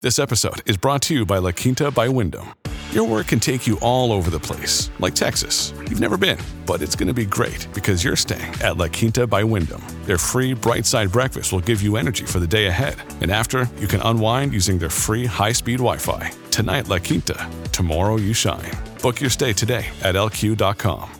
This episode is brought to you by La Quinta by Wyndham. Your work can take you all over the place, like Texas. You've never been, but it's going to be great because you're staying at La Quinta by Wyndham. Their free bright side breakfast will give you energy for the day ahead. And after, you can unwind using their free high speed Wi Fi. Tonight, La Quinta. Tomorrow, you shine. Book your stay today at lq.com.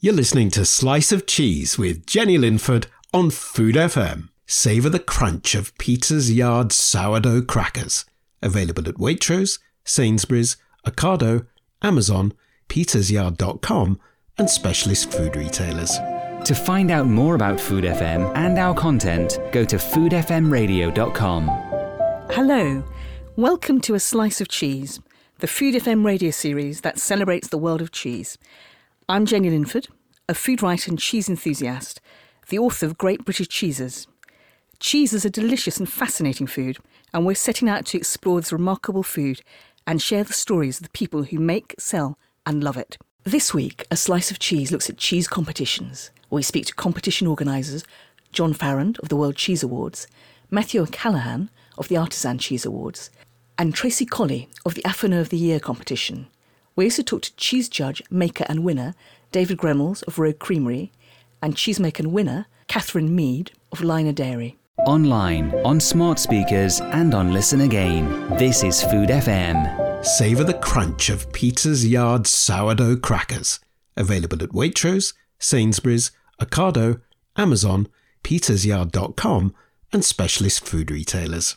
You're listening to Slice of Cheese with Jenny Linford on Food FM. Savour the crunch of Peter's Yard sourdough crackers. Available at Waitrose, Sainsbury's, Ocado, Amazon, petersyard.com, and specialist food retailers. To find out more about Food FM and our content, go to foodfmradio.com. Hello, welcome to A Slice of Cheese, the Food FM radio series that celebrates the world of cheese. I'm Jenny Linford, a food writer and cheese enthusiast, the author of Great British Cheeses. Cheese is a delicious and fascinating food, and we're setting out to explore this remarkable food and share the stories of the people who make, sell, and love it. This week, A Slice of Cheese looks at cheese competitions. We speak to competition organisers John Farrand of the World Cheese Awards, Matthew O'Callaghan of the Artisan Cheese Awards, and Tracey Colley of the Affineur of the Year competition. We also talk to cheese judge, maker, and winner David Gremmels of Rogue Creamery, and cheesemaker and winner Catherine Mead of Lynher Dairy. Online, on smart speakers, and on Listen Again. This is Food FM. Savour the crunch of Peter's Yard sourdough crackers. Available at Waitrose, Sainsbury's, Ocado, Amazon, petersyard.com, and specialist food retailers.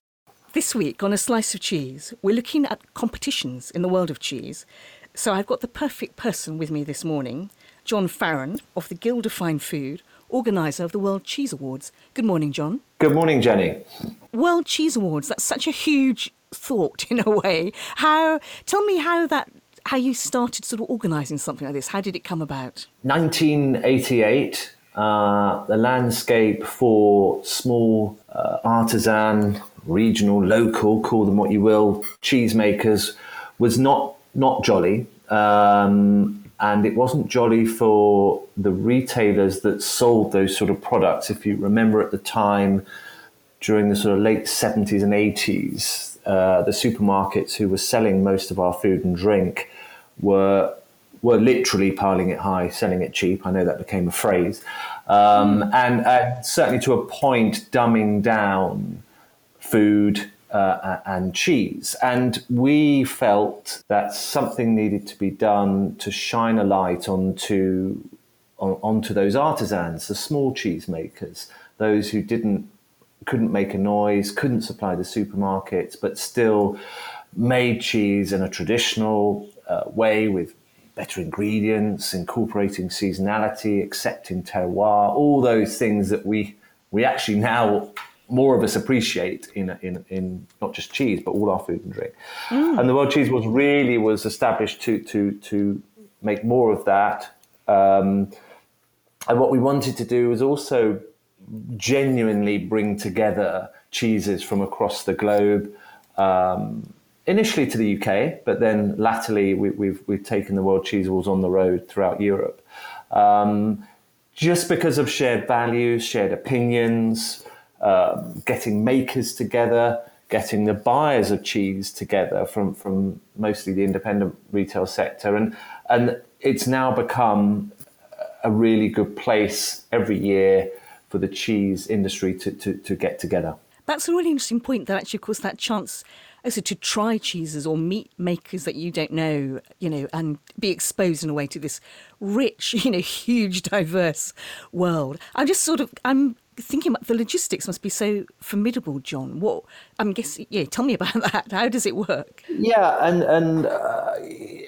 This week on A Slice of Cheese, we're looking at competitions in the world of cheese. So I've got the perfect person with me this morning, John Farrand of the Guild of Fine Food, organiser of the World Cheese Awards. Good morning, John. Good morning, Jenny. World Cheese Awards, that's such a huge thought in a way. How tell me how that how you started sort of organising something like this. How did it come about? 1988, uh, the landscape for small uh, artisan, regional, local, call them what you will, cheesemakers was not not jolly. Um, and it wasn't jolly for the retailers that sold those sort of products. If you remember at the time, during the sort of late 70s and 80s, uh, the supermarkets who were selling most of our food and drink were were literally piling it high, selling it cheap. I know that became a phrase, um, and, and certainly to a point, dumbing down food uh, and cheese. And we felt that something needed to be done to shine a light onto on, onto those artisans, the small cheese makers, those who didn't couldn't make a noise, couldn't supply the supermarkets, but still made cheese in a traditional uh, way with better ingredients, incorporating seasonality, accepting terroir, all those things that we we actually now more of us appreciate in, in, in not just cheese, but all our food and drink. Mm. And the World Cheese was really was established to, to, to make more of that. Um, and what we wanted to do was also genuinely bring together cheeses from across the globe. Um, initially to the UK, but then latterly we, have we've, we've taken the World Cheese Awards on the road throughout Europe. Um, just because of shared values, shared opinions, um, getting makers together, getting the buyers of cheese together from, from mostly the independent retail sector. And, and it's now become a really good place every year for the cheese industry to, to, to get together. That's a really interesting point that actually, of course, that chance also to try cheeses or meat makers that you don't know, you know, and be exposed in a way to this rich, you know, huge, diverse world. I'm just sort of, I'm thinking about the logistics must be so formidable, John. What I'm guessing, yeah, tell me about that. How does it work? Yeah, and and uh,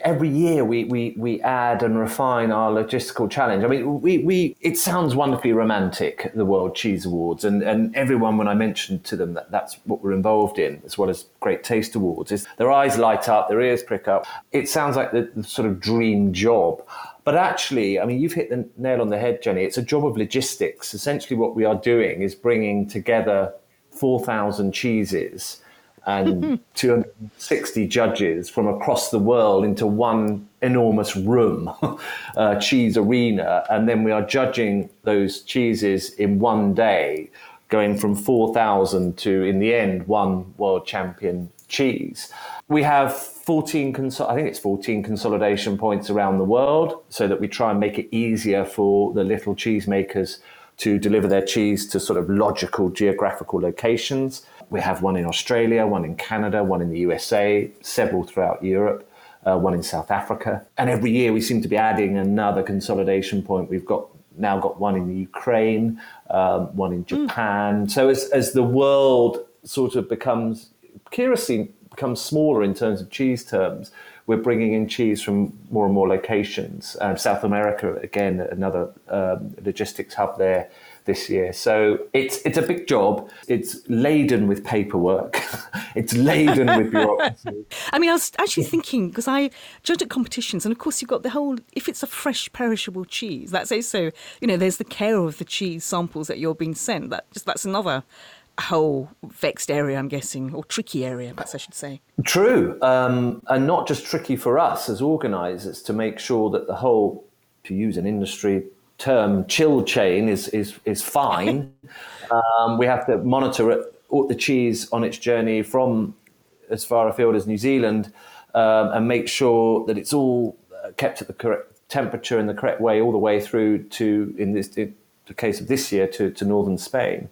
every year we, we, we add and refine our logistical challenge. I mean, we, we it sounds wonderfully romantic, the World Cheese Awards, and, and everyone when I mentioned to them that that's what we're involved in, as well as Great Taste Awards, is their eyes light up, their ears prick up. It sounds like the, the sort of dream job. But actually, I mean, you've hit the nail on the head, Jenny. It's a job of logistics. Essentially, what we are doing is bringing together 4,000 cheeses and 260 judges from across the world into one enormous room, uh, cheese arena. And then we are judging those cheeses in one day, going from 4,000 to, in the end, one world champion cheese. We have 14, I think it's 14 consolidation points around the world so that we try and make it easier for the little cheesemakers to deliver their cheese to sort of logical geographical locations. We have one in Australia, one in Canada, one in the USA, several throughout Europe, uh, one in South Africa. And every year we seem to be adding another consolidation point. We've got now got one in the Ukraine, um, one in hmm. Japan. Mm. So as, as the world sort of becomes, curiously becomes smaller in terms of cheese terms, we're bringing in cheese from more and more locations. Um, South America, again, another um, logistics hub there this year. So it's it's a big job. It's laden with paperwork. it's laden with bureaucracy. I mean, I was actually thinking because I judge at competitions, and of course you've got the whole. If it's a fresh, perishable cheese, that's also you know there's the care of the cheese samples that you're being sent. That just that's another whole vexed area, I'm guessing, or tricky area, perhaps I should say. True, um, and not just tricky for us as organisers to make sure that the whole, to use an industry term, chill chain is is is fine. um, we have to monitor it, the cheese on its journey from as far afield as New Zealand, um, and make sure that it's all uh, kept at the correct temperature in the correct way all the way through to in this in the case of this year to, to northern Spain.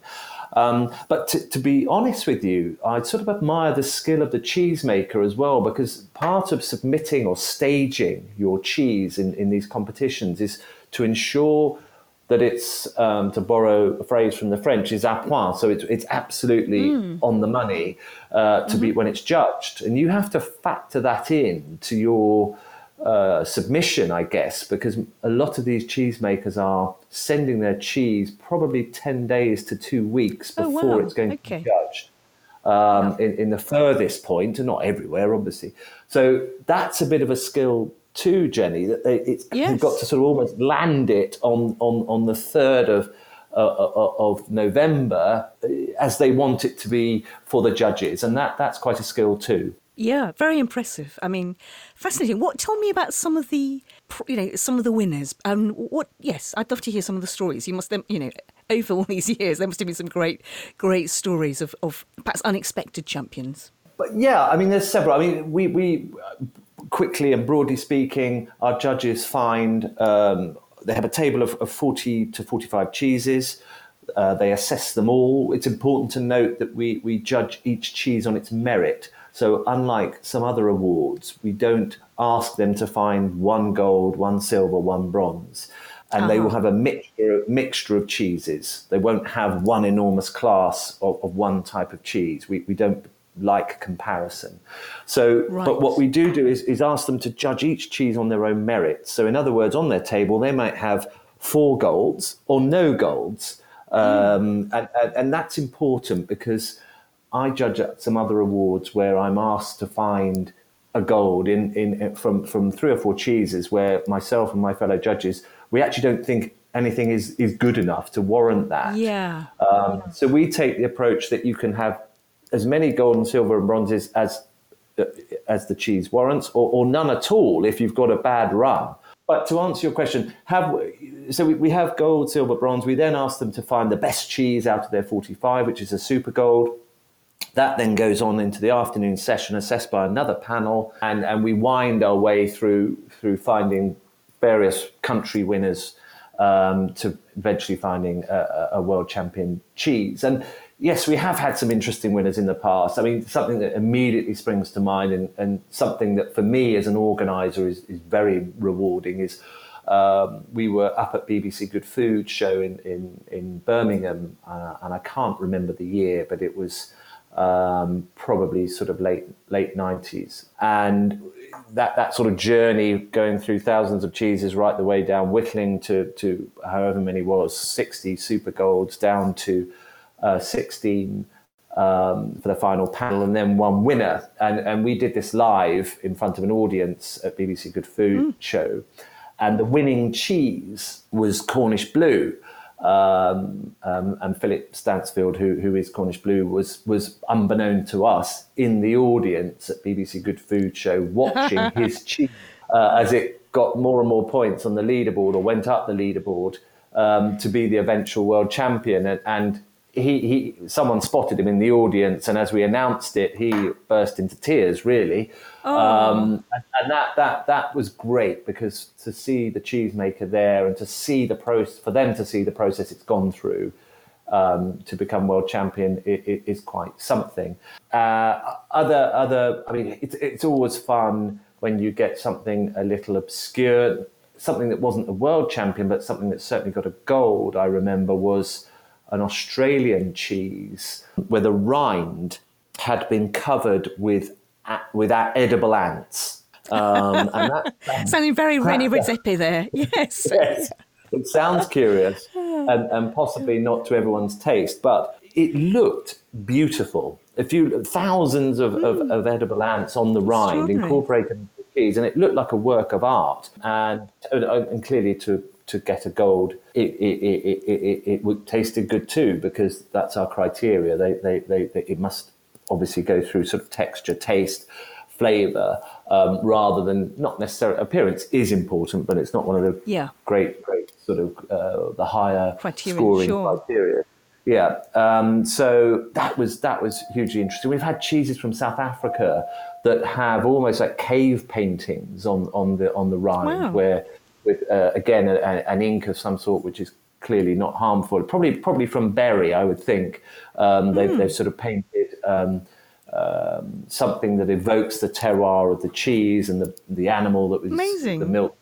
Um, but to, to, be honest with you, I sort of admire the skill of the cheesemaker as well, because part of submitting or staging your cheese in, in these competitions is to ensure that it's, um, to borrow a phrase from the French, is à point. So it's, it's absolutely mm. on the money uh, to mm-hmm. be when it's judged. And you have to factor that in to your uh, submission, I guess, because a lot of these cheesemakers are sending their cheese probably 10 days to two weeks before oh, wow. it's going okay. to be judged. Um, wow. in, in, the furthest point, and not everywhere, obviously. So that's a bit of a skill too, Jenny. That they, it's, yes. you've got to sort of almost land it on on on the third of. Uh, uh, uh of November, uh, as they want it to be for the judges, and that that's quite a skill too. Yeah, very impressive. I mean, fascinating. What? Tell me about some of the, you know, some of the winners. Um, what? Yes, I'd love to hear some of the stories. You must, you know, over all these years, there must have been some great, great stories of, of perhaps unexpected champions. But yeah, I mean, there's several. I mean, we we quickly and broadly speaking, our judges find um, they have a table of, of 40 to 45 cheeses. Uh, they assess them all. It's important to note that we, we judge each cheese on its merit. So, unlike some other awards, we don't ask them to find one gold, one silver, one bronze. And uh-huh. they will uh-huh. have a mixture, mixture of cheeses. They won't have one enormous class of, of one type of cheese. We, we don't like comparison. So, right. but what we do do is, is ask them to judge each cheese on their own merit. So, in other words, on their table, they might have four golds or no golds. Hmm. Um, mm. and, and, and that's important because I judge at some other awards where I'm asked to find a gold in, in from from three or four cheeses where myself and my fellow judges we actually don't think anything is is good enough to warrant that. Yeah. Um, so we take the approach that you can have as many gold and silver and bronzes as uh, as the cheese warrants, or, or none at all if you've got a bad run. But to answer your question, have so we, we have gold, silver, bronze. We then ask them to find the best cheese out of their 45, which is a super gold. That then goes on into the afternoon session, assessed by another panel, and, and we wind our way through through finding various country winners um, to eventually finding a, a, world champion cheese. And yes, we have had some interesting winners in the past. I mean, something that immediately springs to mind, and, and something that for me as an organizer is, is very rewarding is. Um, we were up at BBC Good Food show in in, in Birmingham, uh, and I can't remember the year, but it was um, probably sort of late late 90s. And that, that sort of journey going through thousands of cheeses right the way down, whittling to, to however many was, 60 super golds down to uh, 16 um, for the final panel, and then one winner. And, and we did this live in front of an audience at BBC Good Food mm. show. And the winning cheese was Cornish Blue. Um, um, and Philip Stansfield, who, who is Cornish Blue, was was unbeknown to us in the audience at BBC Good Food Show, watching his cheese uh, as it got more and more points on the leaderboard or went up the leaderboard um, to be the eventual world champion. And, and he, he, someone spotted him in the audience, and as we announced it, he burst into tears. Really, oh. um, and, and, that that that was great because to see the cheesemaker there and to see the process for them to see the process it's gone through um, to become world champion it, it is quite something. Uh, other other, I mean, it's it's always fun when you get something a little obscure, something that wasn't a world champion, but something that certainly got a gold. I remember was an Australian cheese where the rind had been covered with with edible ants. Um, and that, Sounding very René Redzepi there. Yes. yes. It sounds curious and, and possibly not to everyone's taste, but it looked beautiful. A few thousands of, mm. of, of, edible ants on the rind incorporated the cheese, and it looked like a work of art. And, and clearly, to to get a gold, it, it, it, it, it, it tasted good too because that's our criteria. They, they, they, they, it must obviously go through sort of texture, taste, flavor, um, rather than not necessarily appearance is important, but it's not one of the yeah. great, great sort of uh, the higher criteria, scoring sure. criteria. Yeah, um, so that was that was hugely interesting. We've had cheeses from South Africa that have almost like cave paintings on on the on the rind, wow. where with uh, again a, a, an ink of some sort, which is clearly not harmful. Probably probably from berry, I would think. Um, they've, mm. they've sort of painted. Um, um, something that evokes the terroir of the cheese and the, the animal that was Amazing. the milk.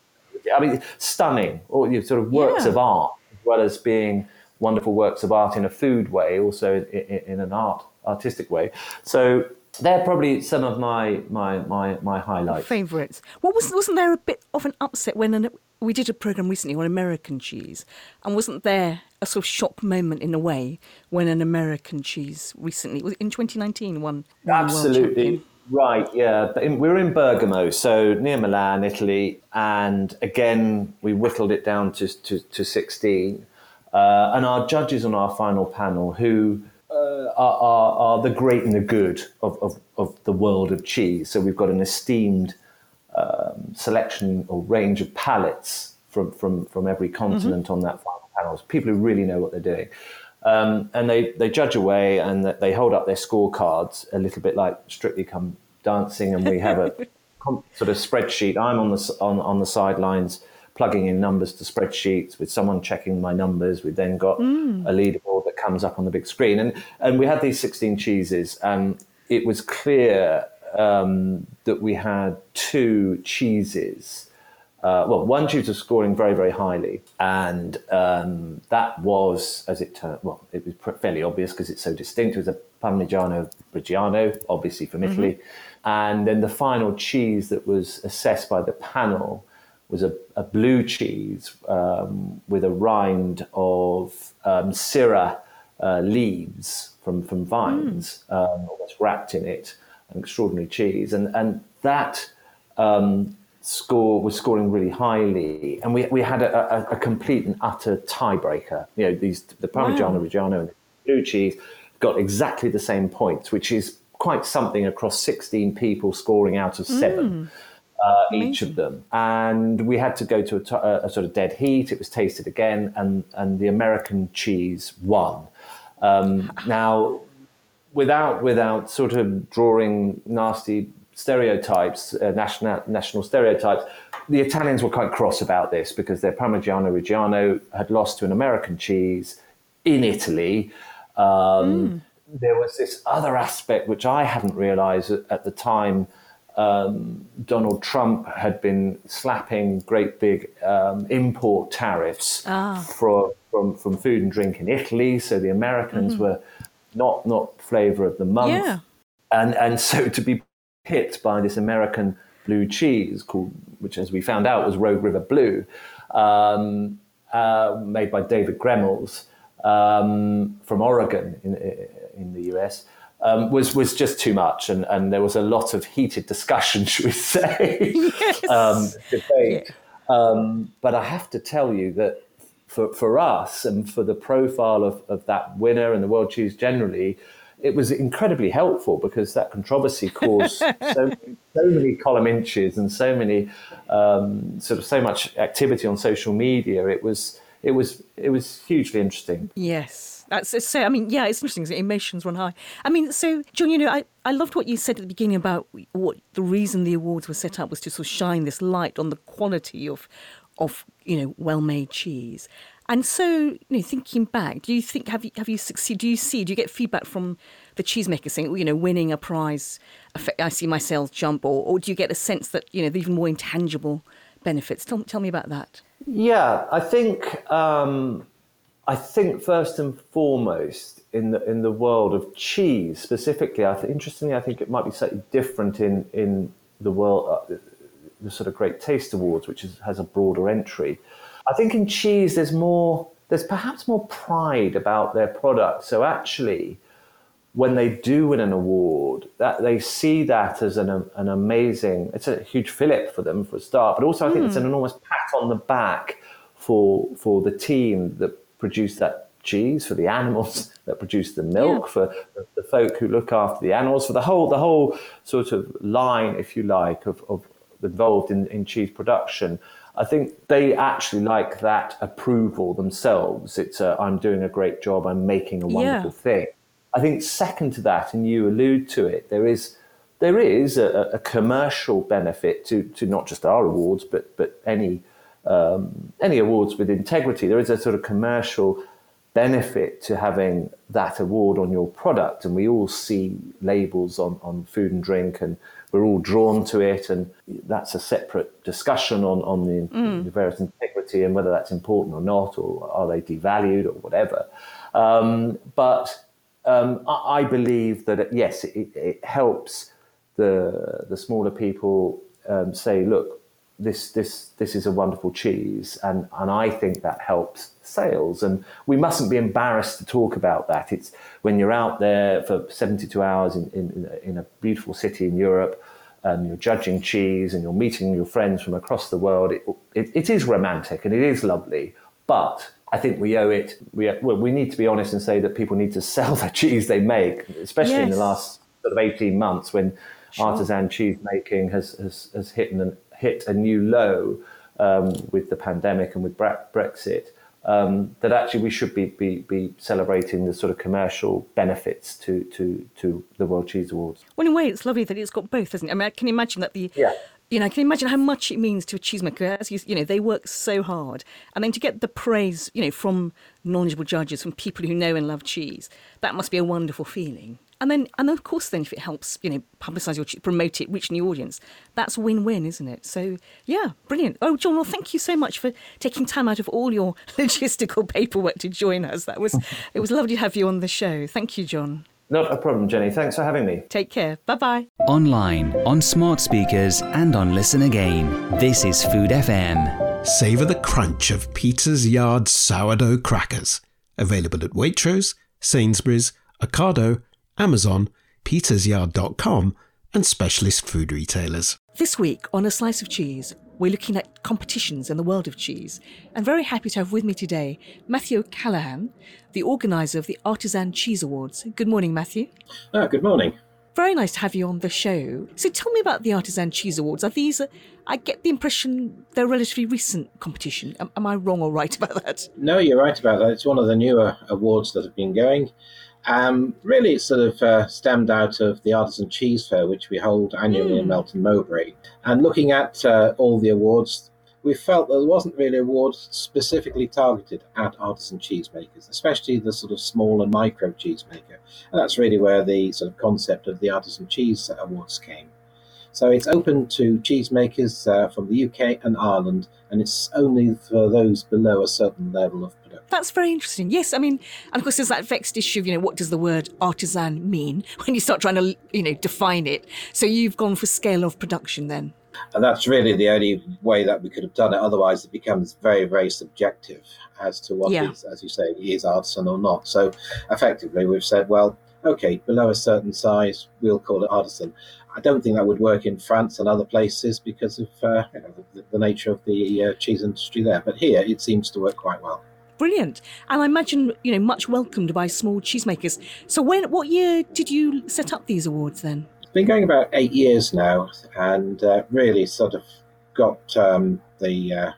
I mean, stunning, or you know, sort of works yeah. of art, as well as being wonderful works of art in a food way, also in, in, in an art artistic way. So they're probably some of my my my, my highlights. Favourites. What was wasn't there a bit of an upset when an, we did a program recently on American cheese, and wasn't there a sort of shock moment in a way when an American cheese recently was in 2019 won? Absolutely. Right, yeah. In, we were in Bergamo, so near Milan, Italy, and again, we whittled it down to, to, to 16. Uh, and our judges on our final panel, who uh, are, are, are, the great and the good of, of, of the world of cheese. So we've got an esteemed um, selection or range of palettes from, from, from every continent mm-hmm. on that final panel. People who really know what they're doing. Um, and they, they judge away and they hold up their scorecards a little bit like Strictly Come Dancing, and we have a sort of spreadsheet. I'm on the on, on the sidelines plugging in numbers to spreadsheets with someone checking my numbers. We then got mm. a leaderboard that comes up on the big screen, and and we had these 16 cheeses, and it was clear um, that we had two cheeses. Uh, well, one cheese was scoring very, very highly, and um, that was, as it turned, well, it was fairly obvious because it's so distinct. It was a Parmigiano Reggiano, obviously from Italy, mm-hmm. and then the final cheese that was assessed by the panel was a, a blue cheese um, with a rind of um, Syrah uh, leaves from from vines, mm. um, almost wrapped in it an extraordinary cheese, and and that um, score was scoring really highly, and we we had a, a, a complete and utter tiebreaker. You know, these the Parmigiano wow. Reggiano and the blue cheese got exactly the same points, which is quite something across 16 people scoring out of seven. Mm. Uh, each of them, and we had to go to a, t- a, sort of dead heat. It was tasted again, and and the American cheese won. Um, now, without without sort of drawing nasty stereotypes, uh, national national stereotypes, the Italians were quite cross about this because their Parmigiano Reggiano had lost to an American cheese in Italy. Um, mm. There was this other aspect which I hadn't realised at the time. Um, Donald Trump had been slapping great big um, import tariffs ah. for, from, from food and drink in Italy. So the Americans mm-hmm. were not not flavor of the month. Yeah. And and so to be hit by this American blue cheese called, which as we found out was Rogue River Blue, um, uh, made by David Gremmels um, from Oregon in in the US. Um, was was just too much, and, and there was a lot of heated discussion, should we say, Yes. um, debate. Um, but I have to tell you that for, for us and for the profile of, of that winner and the world cheese generally, it was incredibly helpful because that controversy caused so, so many column inches and so many um, sort of so much activity on social media. It was it was it was hugely interesting. Yes, that's so. I mean, yeah, it's interesting. Emotions run high. I mean, so John, you know, I, I loved what you said at the beginning about what the reason the awards were set up was to sort of shine this light on the quality of, of you know, well-made cheese. And so, you know, thinking back, do you think have you have you succeed? Do you see? Do you get feedback from the cheesemakers saying, you know, winning a prize? I see my sales jump, or, or do you get a sense that you know the even more intangible benefits? Tell, tell me about that. Yeah, I think um, I think first and foremost in the in the world of cheese specifically, I think interestingly, I think it might be slightly different in in the world, uh, the sort of Great Taste Awards, which is, has a broader entry. I think in cheese, there's more, there's perhaps more pride about their product. So actually, when they do win an award, that they see that as an, an amazing, it's a huge fillip for them for a start, but also I think it's an hmm. enormous pat on the back for for the team that produced that cheese, for the animals that produce the milk, for the, the folk who look after the animals, for the whole the whole sort of line, if you like, of, of involved in, in cheese production. I think they actually like that approval themselves. It's a, I'm doing a great job. I'm making a wonderful Yeah. thing. I think second to that, and you allude to it, there is there is a, a commercial benefit to, to not just our awards, but but any um, any awards with integrity. There is a sort of commercial benefit to having that award on your product, and we all see labels on, on food and drink, and we're all drawn to it, and that's a separate discussion on on the, the various integrity and whether that's important or not, or are they devalued or whatever. Um, but um, I, I believe that yes, it, it helps the the smaller people um, say, look, this this this is a wonderful cheese, and and I think that helps sales. And we mustn't be embarrassed to talk about that. It's when you're out there for 72 hours in in, in a beautiful city in Europe. And you're judging cheese, and you're meeting your friends from across the world. It, it, it is romantic and it is lovely, but I think we owe it. We well, we need to be honest and say that people need to sell the cheese they make, especially in the last sort of eighteen months when artisan cheese making has has, has hit an, hit a new low um, with the pandemic and with Brexit. Um, that actually we should be, be be celebrating the sort of commercial benefits to to to the World Cheese Awards. Well, in a way, it's lovely that it's got both, isn't it? I mean, I can imagine that the, Yeah. you know, I can imagine how much it means to a cheesemaker. As you, you know, they work so hard, and then to get the praise, you know, from knowledgeable judges, from people who know and love cheese, that must be a wonderful feeling. And then, and of course, then if it helps, you know, publicise your promote it, reach a new audience, that's win-win, isn't it? So, yeah, brilliant. Oh, John, well, thank you so much for taking time out of all your logistical paperwork to join us. That was, it was lovely to have you on the show. Thank you, John. Not a problem, Jenny. Thanks for having me. Take care. Bye bye. Online, on smart speakers, and on Listen Again. This is Food FM. Savour the crunch of Peter's Yard sourdough crackers. Available at Waitrose, Sainsbury's, Ocado, Amazon, petersyard.com, and specialist food retailers. This week on A Slice of Cheese, we're looking at competitions in the world of cheese. I'm very happy to have with me today Matthew Callaghan, the organiser of the Artisan Cheese Awards. Good morning, Matthew. Ah, good morning. Very nice to have you on the show. So tell me about the Artisan Cheese Awards. Are these, uh, I get the impression they're a relatively recent competition. Am, am I wrong or right about that? No, you're right about that. It's one of the newer awards that have been going. Um, really, sort of uh, stemmed out of the Artisan Cheese Fair, which we hold annually in Melton Mowbray. And looking at uh, all the awards, we felt that there wasn't really awards specifically targeted at artisan cheesemakers, especially the sort of small and micro cheesemaker. And that's really where the sort of concept of the Artisan Cheese Awards came. So it's open to cheesemakers uh, from the UK and Ireland, and it's only for those below a certain level of. That's very interesting. Yes, I mean, and of course, there's that vexed issue of, you know, what does the word artisan mean when you start trying to, you know, define it. So you've gone for scale of production then. And that's really the only way that we could have done it. Otherwise, it becomes very, very subjective as to what Yeah. is, as you say, is artisan or not. So effectively, we've said, well, okay, below a certain size, we'll call it artisan. I don't think that would work in France and other places because of uh, you know, the, the nature of the uh, cheese industry there. But here, it seems to work quite well. Brilliant. And I imagine, you know, much welcomed by small cheesemakers. So when, what year did you set up these awards then? It's been going about eight years now, and uh, really sort of got um, the uh,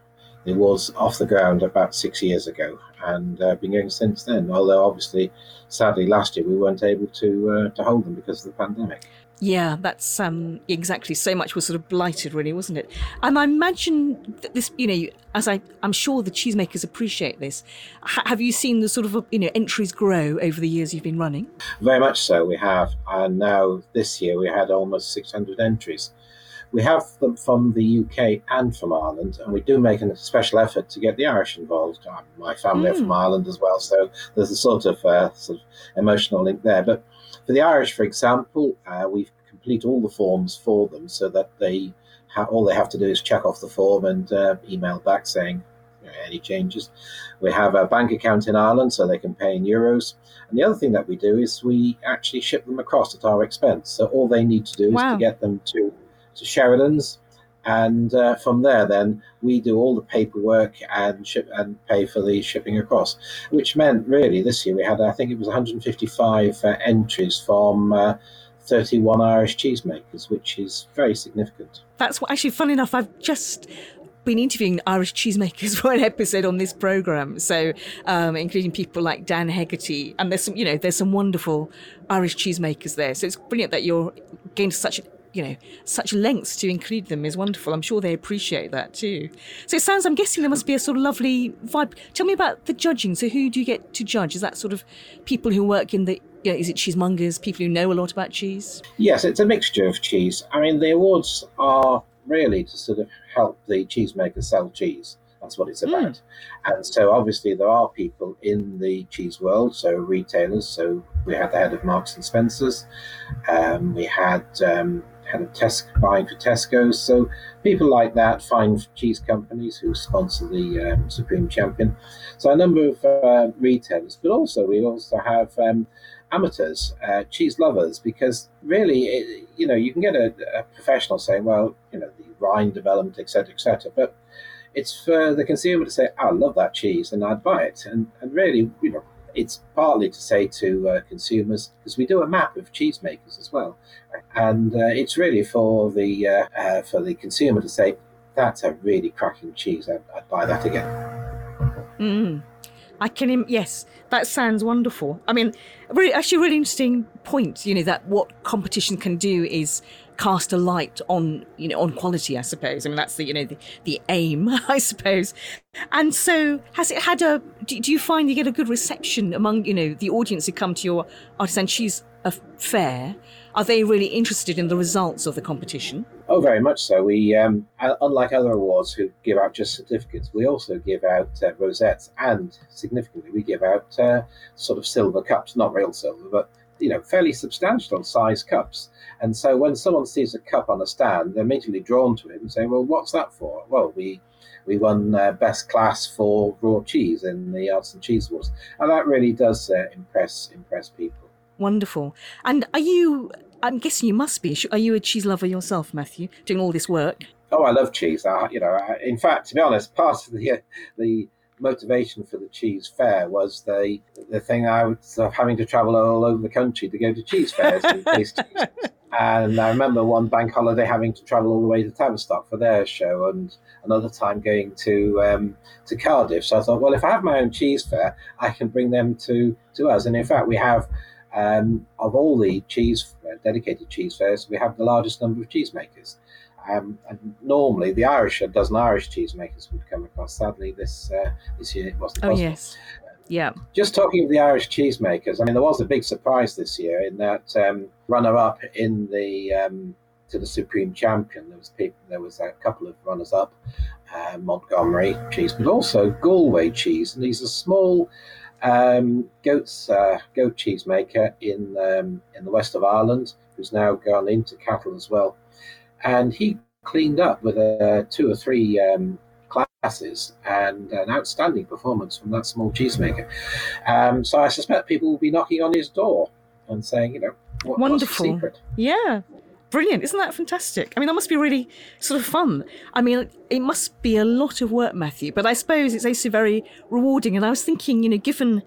the awards off the ground about six years ago, and uh, been going since then. Although obviously, sadly, last year we weren't able to uh, to hold them because of the pandemic. Yeah, that's um, exactly. So much was sort of blighted, really, wasn't it? And I imagine that this, you know, as I, I'm sure the cheesemakers appreciate this. H- have you seen the sort of, you know, entries grow over the years you've been running? Very much so, we have, and now this year we had almost 600 entries. We have them from the UK and from Ireland, and we do make a special effort to get the Irish involved. Uh, My family are from Ireland as well, so there's a sort of uh, sort of emotional link there. But for the Irish, for example, uh, we complete all the forms for them so that they ha- all they have to do is check off the form and uh, email back saying you know, any changes. We have a bank account in Ireland, so they can pay in euros. And the other thing that we do is we actually ship them across at our expense. So all they need to do is to get them to, to Sheridan's. And uh, from there, then we do all the paperwork and ship and pay for the shipping across, which meant really this year we had, I think it was 155 uh, entries from uh, 31 Irish cheesemakers, which is very significant. That's what, actually fun enough. I've just been interviewing Irish cheesemakers for an episode on this program. So, um, including people like Dan Hegarty, and there's some, you know, there's some wonderful Irish cheesemakers there. So it's brilliant that you're to such, you know, such lengths to include them is wonderful. I'm sure they appreciate that too. So it sounds, I'm guessing there must be a sort of lovely vibe. Tell me about the judging. So who do you get to judge? Is that sort of people who work in the, you know, is it cheesemongers, people who know a lot about cheese? Yes, it's a mixture of cheese. I mean, the awards are really to sort of help the cheesemaker sell cheese. That's what it's about. And so, obviously, there are people in the cheese world, so retailers. So we had the head of Marks and Spencers. Um, we had um, head of Tes- buying for Tesco. So people like that, fine cheese companies who sponsor the um, Supreme Champion. So a number of uh, retailers, but also we also have um, amateurs, uh, cheese lovers, because really, it, you know, you can get a, a professional saying, well, you know, the rind development, etc., etc., but it's for the consumer to say, I love that cheese and I'd buy it. And, and really, you know, it's partly to say to uh, consumers, because we do a map of cheesemakers as well. And uh, it's really for the, uh, uh, for the consumer to say, that's a really cracking cheese, I'd, I'd buy that again. Mm. I can, im- yes, that sounds wonderful. I mean, really, actually, a really interesting point. You know that what competition can do is cast a light on, you know, on quality. I suppose. I mean, that's the, you know, the, the aim, I suppose. And so, has it had a? Do, do you find you get a good reception among, you know, the audience who come to your artisan cheese fair? Are they really interested in the results of the competition? Oh, very much so. We, um, unlike other awards who give out just certificates, we also give out uh, rosettes, and significantly, we give out uh, sort of silver cups, not real silver, but you know, fairly substantial size cups. And so, when someone sees a cup on a stand, they're immediately drawn to it and say, "Well, what's that for?" Well, we we won uh, best class for raw cheese in the Artisan Cheese Awards, and that really does uh, impress impress people. Wonderful. And are you? I'm guessing you must be. Are you a cheese lover yourself, Matthew? Doing all this work? Oh, I love cheese. I, you know, I, in fact, to be honest, part of the uh, the motivation for the cheese fair was the the thing I was having to travel all over the country to go to cheese fairs and taste cheese. And I remember one bank holiday having to travel all the way to Tavistock for their show, and another time going to um, to Cardiff. So I thought, well, if I have my own cheese fair, I can bring them to to us. And in fact, we have. Um, of all the cheese dedicated cheese fairs, we have the largest number of cheesemakers. Um, and normally, the Irish, a dozen Irish cheesemakers would come across. Sadly, this uh, this year it wasn't Oh possible. yes. Yeah. Just talking of the Irish cheesemakers, I mean, there was a big surprise this year in that um, runner-up in the um, to the supreme champion. There was people, there was a couple of runners up, uh, Montgomery cheese, but also Galway cheese, and these are small um, goats uh, goat cheese maker in um, in the west of Ireland, who's now gone into cattle as well, and he cleaned up with uh, two or three um, classes and an outstanding performance from that small cheesemaker. Um, so I suspect people will be knocking on his door and saying, you know, what, wonderful, yeah. Brilliant. Isn't that fantastic? I mean, that must be really sort of fun. I mean, it must be a lot of work, Matthew, but I suppose it's also very rewarding. And I was thinking, you know, given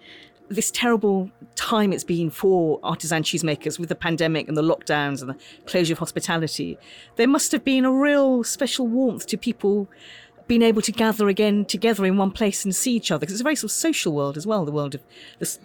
this terrible time it's been for artisan cheesemakers with the pandemic and the lockdowns and the closure of hospitality, there must have been a real special warmth to people being able to gather again together in one place and see each other because it's a very sort of social world as well the world of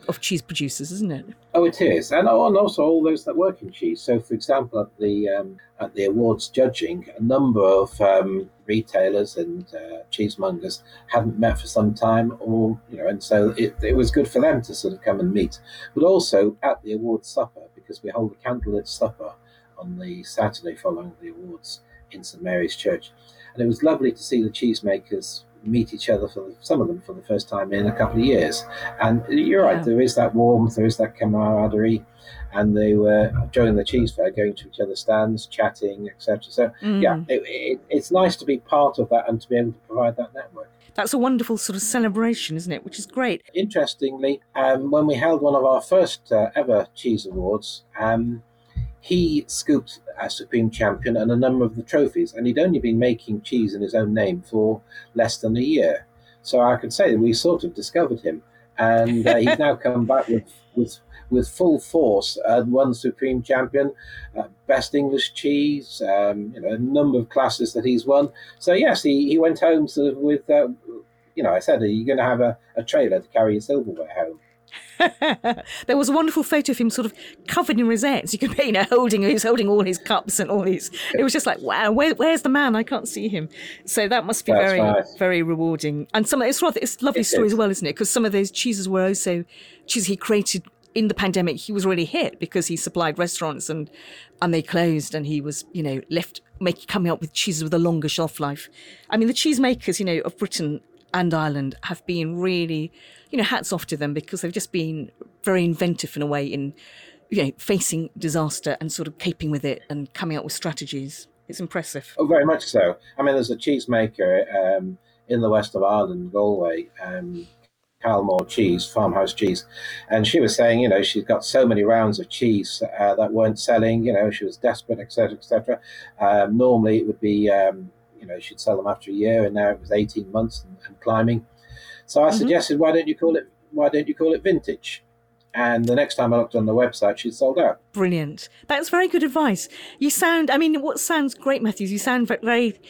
of cheese producers isn't it? Oh it is. And, oh, and also all those that work in cheese. So for example at the um, at the awards judging a number of um, retailers and uh, cheesemongers hadn't met for some time or you know and so it, it was good for them to sort of come and meet. But also at the awards supper because we hold a candlelit supper on the saturday following the awards in st mary's church and it was lovely to see the cheesemakers meet each other for the, some of them for the first time in a couple of years. And you're right, there is that warmth, there is that camaraderie, and they were during the cheese fair going to each other's stands, chatting, etc. So mm. yeah, it, it, it's nice to be part of that and to be able to provide that network. That's a wonderful sort of celebration, isn't it? Which is great. Interestingly, um, when we held one of our first uh, ever cheese awards, um, he scooped as Supreme Champion and a number of the trophies, and he'd only been making cheese in his own name for less than a year. So I could say that we sort of discovered him, and uh, he's now come back with, with with full force and won Supreme Champion, uh, Best English Cheese, um, you know, a number of classes that he's won. So yes, he, he went home sort of with, uh, you know, I said, are you going to have a, a trailer to carry your silverware home? there was a wonderful photo of him sort of covered in rosettes. You could, be, you know, holding he was holding all his cups and all his. It was just like, wow, where, where's the man? I can't see him. So that must be That's very, very rewarding. And some, it's rather, it's a lovely it story is. as well, isn't it? Because some of those cheeses were also cheeses he created in the pandemic. He was really hit because he supplied restaurants and and they closed, and he was, you know, left making coming up with cheeses with a longer shelf life. I mean, the cheesemakers, you know, of Britain and Ireland have been really, you know, hats off to them because they've just been very inventive in a way in, you know, facing disaster and sort of coping with it and coming up with strategies. It's impressive. Oh, very much so. I mean, there's a cheesemaker um, in the west of Ireland, Galway, um, Calmore cheese, farmhouse cheese. And she was saying, you know, she's got so many rounds of cheese uh, that weren't selling, you know, she was desperate, etc., etc. Um, normally it would be um, you know she'd sell them after a year, and now it was eighteen months and, and climbing. So I mm-hmm. suggested, why don't you call it why don't you call it vintage? And the next time I looked on the website, she'd sold out. Brilliant. That's very good advice. You sound, I mean, what sounds great, Matthews, you sound very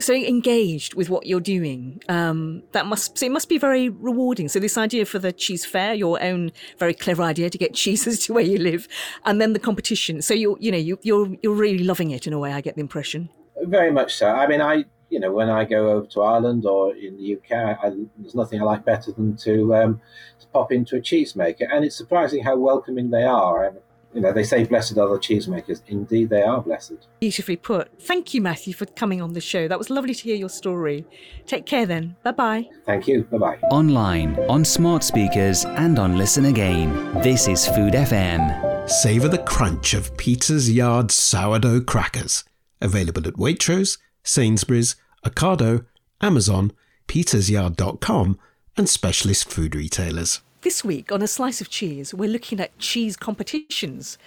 so engaged with what you're doing. Um, that must so it must be very rewarding. So this idea for the cheese fair, your own very clever idea to get cheeses to where you live, and then the competition. So you're you know you, you're you're really loving it in a way. I get the impression. Very much so. I mean, I you know when I go over to Ireland or in the UK, I, there's nothing I like better than to um, to pop into a cheesemaker, and it's surprising how welcoming they are. And, you know, they say blessed are the cheesemakers. Indeed, they are blessed. Beautifully put. Thank you, Matthew, for coming on the show. That was lovely to hear your story. Take care then. Bye bye. Thank you. Bye bye. Online, on smart speakers, and on Listen Again. This is Food FM. Savour the crunch of Peter's Yard sourdough crackers Available at Waitrose, Sainsbury's, Ocado, Amazon, petersyard.com, and specialist food retailers. This week on A Slice of Cheese, we're looking at cheese competitions.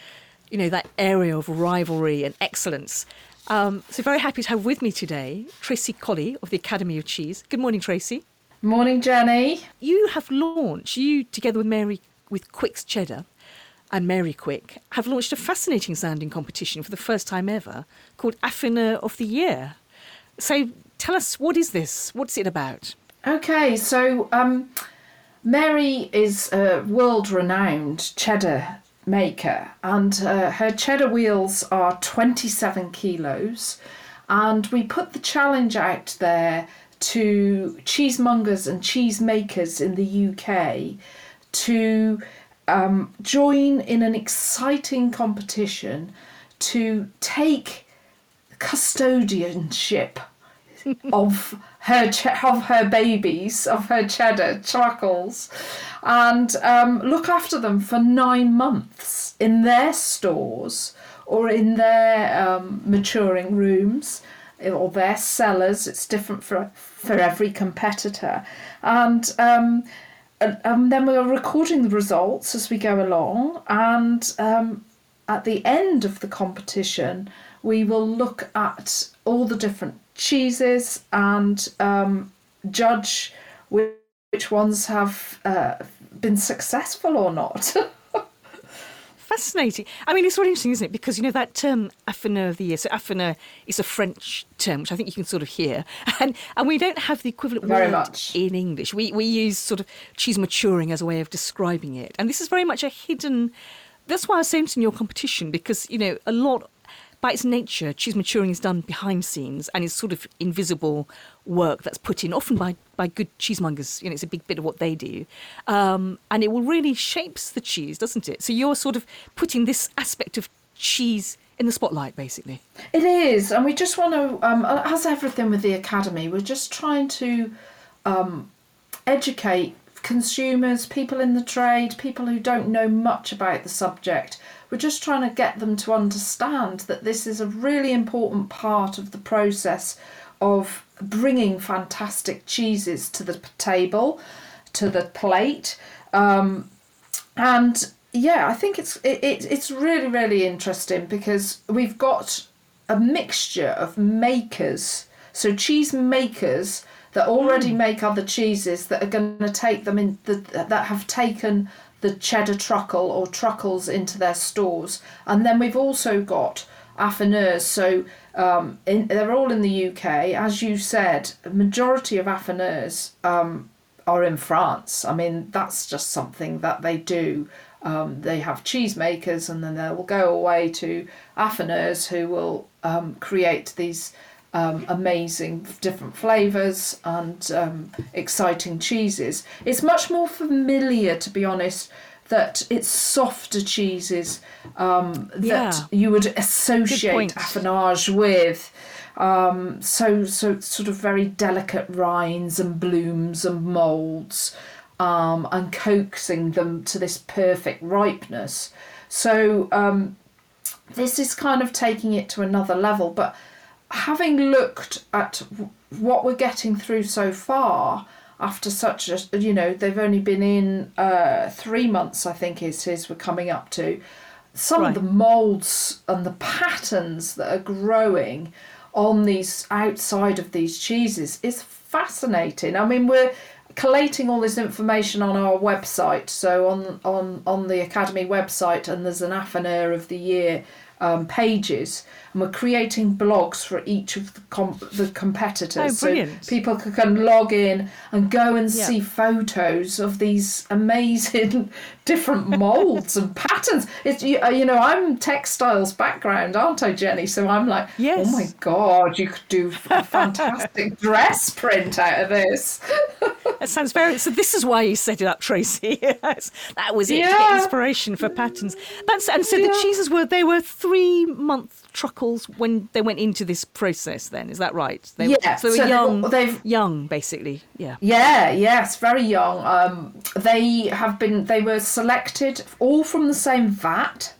You know, that area of rivalry and excellence. Um, so, very happy to have with me today Tracey Colley of the Academy of Cheese. Good morning, Tracey. Morning, Jenny. You have launched, you together with Mary with Quicke's Cheddar, and Mary Quicke have launched a fascinating sounding competition for the first time ever called Affineur of the Year. So tell us, what is this? What's it about? Okay, so um, Mary is a world renowned cheddar maker, and uh, her cheddar wheels are 27 kilos. And we put the challenge out there to cheesemongers and cheesemakers in the UK to um, join in an exciting competition to take custodianship of her ch- of her babies, of her cheddar truckles, and um, look after them for nine months in their stores or in their um, maturing rooms or their cellars. It's different for for every competitor, and. Um, and, and then we're recording the results as we go along, and um, at the end of the competition, we will look at all the different cheeses and um, judge which, which ones have uh, been successful or not. Fascinating. I mean, it's really interesting, isn't it? Because you know that term affineur of the year. So affineur is a French term, which I think you can sort of hear, and and we don't have the equivalent Very word much. in English. We we use sort of cheese maturing as a way of describing it, and this is very much a hidden. That's why I was saying in your competition because you know a lot by its nature, cheese maturing is done behind scenes and is sort of invisible work that's put in, often by, by good cheesemongers. You know, it's a big bit of what they do. Um, and it will really shapes the cheese, doesn't it? So you're sort of putting this aspect of cheese in the spotlight, basically. It is, and we just want to, um, as everything with the academy, we're just trying to um, educate consumers, people in the trade, people who don't know much about the subject. We're just trying to get them to understand that this is a really important part of the process of bringing fantastic cheeses to the table, to the plate. Um, and yeah, I think it's it, it, it's really really interesting because we've got a mixture of makers, so cheese makers that already make other cheeses that are going to take them in the, that have taken the cheddar truckle or truckles into their stores, and then we've also got affineurs. So um, in, they're all in the UK, as you said. A majority of affineurs um, are in France. I mean, that's just something that they do. Um, they have cheesemakers, and then they will go away to affineurs who will um, create these um, amazing different flavours and um, exciting cheeses. It's much more familiar, to be honest, that it's softer cheeses um, that Yeah. you would associate affinage with. Um, so, so sort of very delicate rinds and blooms and moulds, um, and coaxing them to this perfect ripeness. So, um, this is kind of taking it to another level. But having looked at what we're getting through so far, after such a you know they've only been in uh, three months, I think is is we're coming up to. Some Right. of the molds and the patterns that are growing on these outside of these cheeses is fascinating. I mean, we're collating all this information on our website. So on on on the academy website, and there's an affineur of the year um, pages, and we're creating blogs for each of the com- the competitors. Oh, brilliant. So people can log in and go and Yeah. see photos of these amazing different molds and patterns. It's you, uh, you know I'm textiles background, aren't I, Jenny? So I'm like, Yes. oh my god, you could do a fantastic dress print out of this. That sounds very. So this is why you set it up, Tracey. Yes, that was it. Yeah. inspiration for patterns. That's and so the cheeses were they were three month truckles when they went into this process. Then is that right? They, Yeah, So they so young. they've- young, basically. Yeah. Yeah, yes, very young. Um, they have been. They were selected all from the same vat.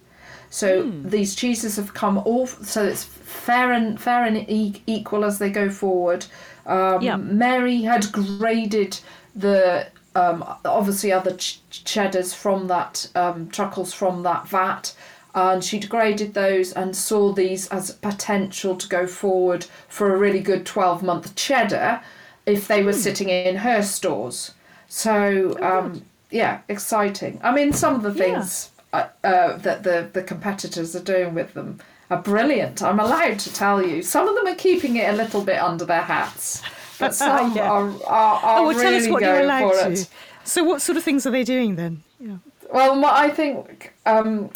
So Hmm. these cheeses have come all. So it's fair and fair and e- equal as they go forward. Um, Yeah. Mary had graded the um, obviously other ch- cheddars from that um, truckles from that vat. And she degraded those and saw these as potential to go forward for a really good 12 month cheddar if they were sitting in her stores. So, Oh, um, yeah, exciting. I mean, some of the Yeah. things uh, uh, that the, the competitors are doing with them are brilliant. I'm allowed to tell you. Some of them are keeping it a little bit under their hats, but some Yeah. are, are, are Oh, well, really tell us what you're allowed for to. it. So what sort of things are they doing then? Yeah. Well, what I think um,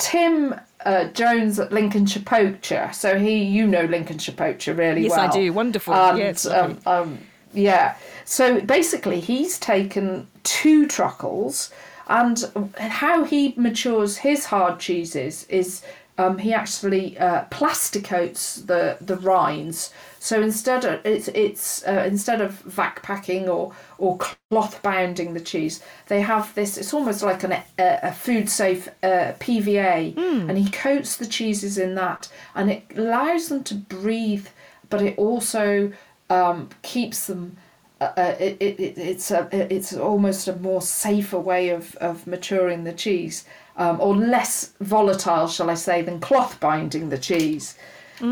Tim uh, Jones at Lincolnshire Poacher. So he, you know Lincolnshire Poacher really Yes, well. I do. Wonderful. And, Yes, um, um, yeah. So basically, he's taken two truckles, and how he matures his hard cheeses is um, he actually uh, plasticoats the the rinds. So instead of it's it's uh, instead of vac packing or or cloth bounding the cheese, they have this. It's almost like an, a, a food safe uh, PVA, and he coats the cheeses in that, and it allows them to breathe, but it also um, keeps them. Uh, uh, it, it, it, it's a it's almost a more safer way of, of maturing the cheese, um, or less volatile, shall I say, than cloth binding the cheese.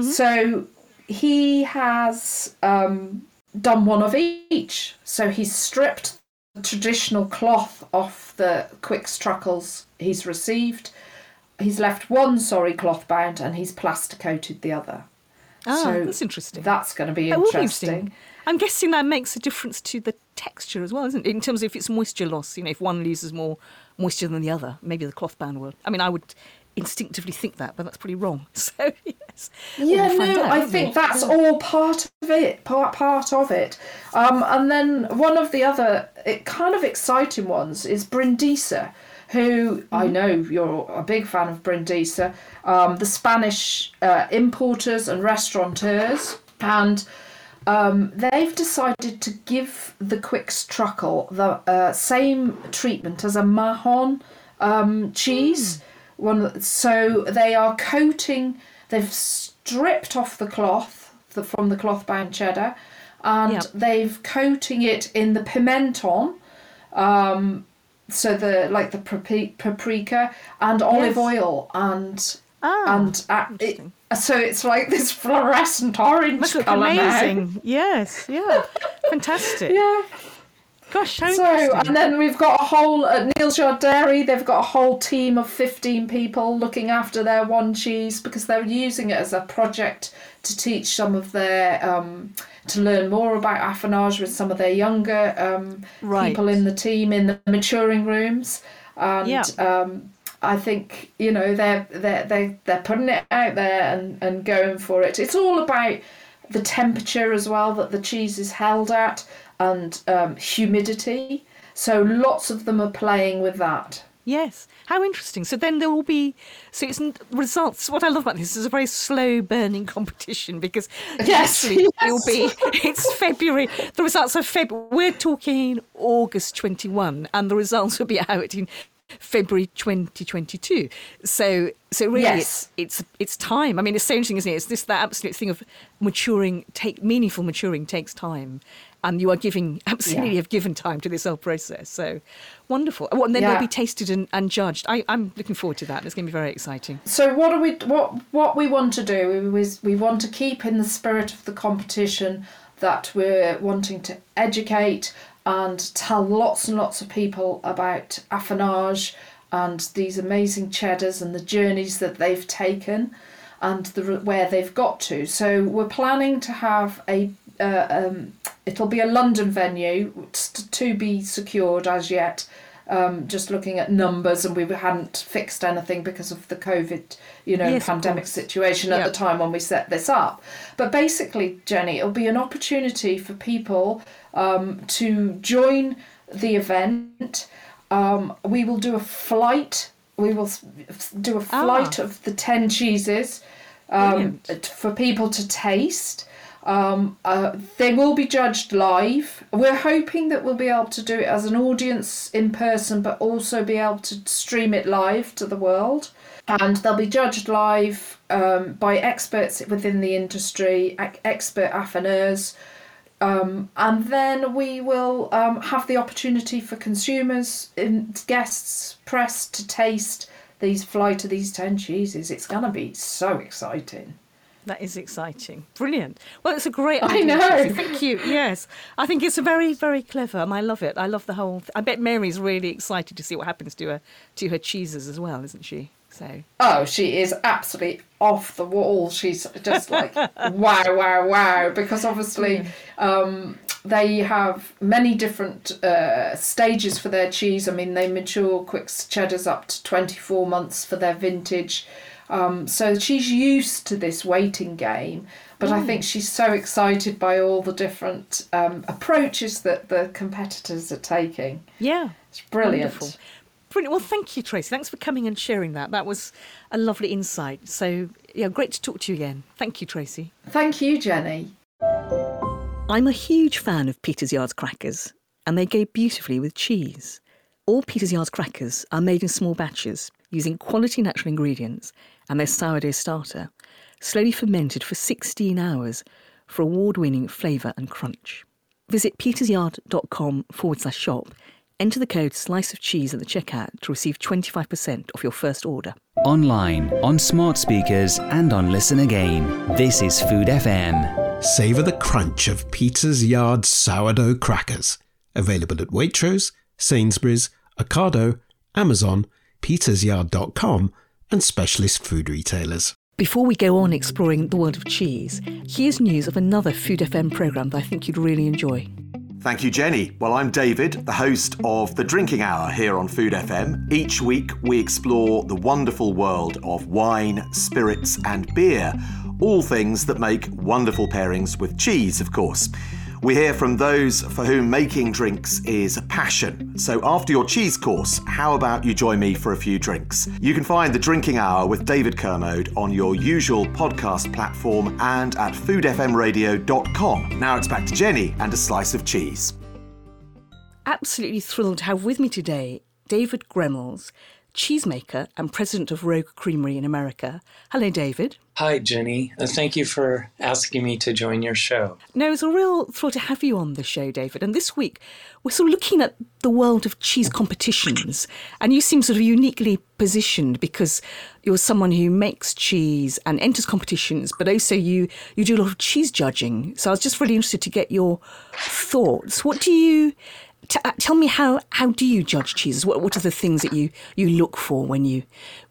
So he has um, done one of each. So he's stripped the traditional cloth off the Quicke's truckles he's received. He's left one sorry cloth bound, and he's plaster coated the other. Ah, so that's interesting. That's going to be be interesting. I'm guessing that makes a difference to the texture as well, isn't it? In terms of if it's moisture loss, you know, if one loses more moisture than the other, maybe the cloth band will. I mean, I would instinctively think that, but that's pretty wrong. So yes. Yeah, We'll no, out, I think we? that's Yeah. all part of it, part part of it. Um, and then one of the other it, kind of exciting ones is Brindisa, who I Mm-hmm. know you're a big fan of Brindisa, um, the Spanish uh, importers and restaurateurs, and um, they've decided to give the Quicke's truckle the uh, same treatment as a Mahon um, cheese. One, so they are coating. They've stripped off the cloth the, from the cloth bound cheddar, and Yeah. they've coating it in the pimenton. Um, so the like the paprika and olive Yes. oil and Ah, and uh, it. So it's like this fluorescent orange must look colour now. amazing. Yes, yeah, fantastic. Yeah. Gosh, how So and then we've got a whole at Neal's Yard Dairy. They've got a whole team of fifteen people looking after their one cheese because they're using it as a project to teach some of their um, to learn more about affinage with some of their younger um, Right. people in the team in the maturing rooms. And Yeah. um, I think you know they're they're they they're putting it out there and, and going for it. It's all about the temperature as well that the cheese is held at and um, humidity. So lots of them are playing with that. Yes, how interesting. So then there will be, so it's results. What I love about this is a very slow burning competition because Yes, yes. will be, it's February, the results are February, we're talking August 21 and the results will be out in February 2022. So, so really Yes. it's, it's, it's time. I mean, it's so interesting, isn't it? It's this, that absolute thing of maturing, take meaningful maturing takes time. And you are giving, absolutely Yeah. have given time to this whole process. So wonderful. Oh, and then Yeah. they'll be tasted and, and judged. I, I'm looking forward to that. It's going to be very exciting. So what do we what what we want to do is we want to keep in the spirit of the competition that we're wanting to educate and tell lots and lots of people about affinage and these amazing cheddars and the journeys that they've taken and the where they've got to. So we're planning to have a uh, um, it'll be a London venue to be secured as yet. Um, just looking at numbers, and we hadn't fixed anything because of the COVID, you know, Yes, pandemic situation at Yeah. the time when we set this up. But basically, Jenny, it'll be an opportunity for people um, to join the event. Um, we will do a flight. We will do a Ah. flight of the ten cheeses um, for people to taste. Um, uh, they will be judged live. We're hoping that we'll be able to do it as an audience in person, but also be able to stream it live to the world. And they'll be judged live um, by experts within the industry, ex- expert affineurs. Um, and then we will um, have the opportunity for consumers, guests, press to taste these flight of these 10 cheeses. It's going to be so exciting. That is exciting. Brilliant. Well, it's a great I idea. know. Tracey. Thank you. Yes. I think it's a very, very clever and I love it. I love the whole th- I bet Mary's really excited to see what happens to her to her cheeses as well, isn't she? So Oh, she is absolutely off the wall. She's just like, wow, wow, wow. Because obviously, um, they have many different uh, stages for their cheese. I mean, they mature Quicke cheddars up to 24 months for their vintage. Um, so she's used to this waiting game. But I think she's so excited by all the different um, approaches that the competitors are taking. yeah. It's brilliant. Wonderful. brilliant. Well, thank you, Tracey. Thanks for coming and sharing that. That was a lovely insight. So, yeah, great to talk to you again. Thank you, Tracey. Thank you, Jenny. I'm a huge fan of Peter's Yards crackers, and they go beautifully with cheese. All Peter's Yards crackers are made in small batches using quality natural ingredients and their sourdough starter, slowly fermented for 16 hours for award winning flavour and crunch. Visit petersyard.com forward slash shop, enter the code slice of cheese at the checkout to receive 25% off your first order. Online, on smart speakers, and on Listen Again. This is Food FM. Savour the crunch of Peter's Yard sourdough crackers. Available at Waitrose, Sainsbury's, Ocado, Amazon, petersyard.com, and specialist food retailers. Before we go on exploring the world of cheese, here's news of another Food FM programme that I think you'd really enjoy. Thank you, Jenny. Well, I'm David, the host of The Drinking Hour here on Food FM. Each week, we explore the wonderful world of wine, spirits, and beer, all things that make wonderful pairings with cheese, of course. We hear from those for whom making drinks is a passion. So after your cheese course, how about you join me for a few drinks? You can find The Drinking Hour with David Kermode on your usual podcast platform and at foodfmradio.com. Now it's back to Jenny and a slice of cheese. Absolutely thrilled to have with me today David Gremmels, cheesemaker and president of Rogue Creamery in America. Hello, David. Hi, Jenny. Uh, thank you for asking me to join your show. No, it's a real thrill to have you on the show, David. And this week, we're sort of looking at the world of cheese competitions. And you seem sort of uniquely positioned because you're someone who makes cheese and enters competitions, but also you, you do a lot of cheese judging. So I was just really interested to get your thoughts. What do you T- uh, tell me how how do you judge cheeses? What what are the things that you you look for when you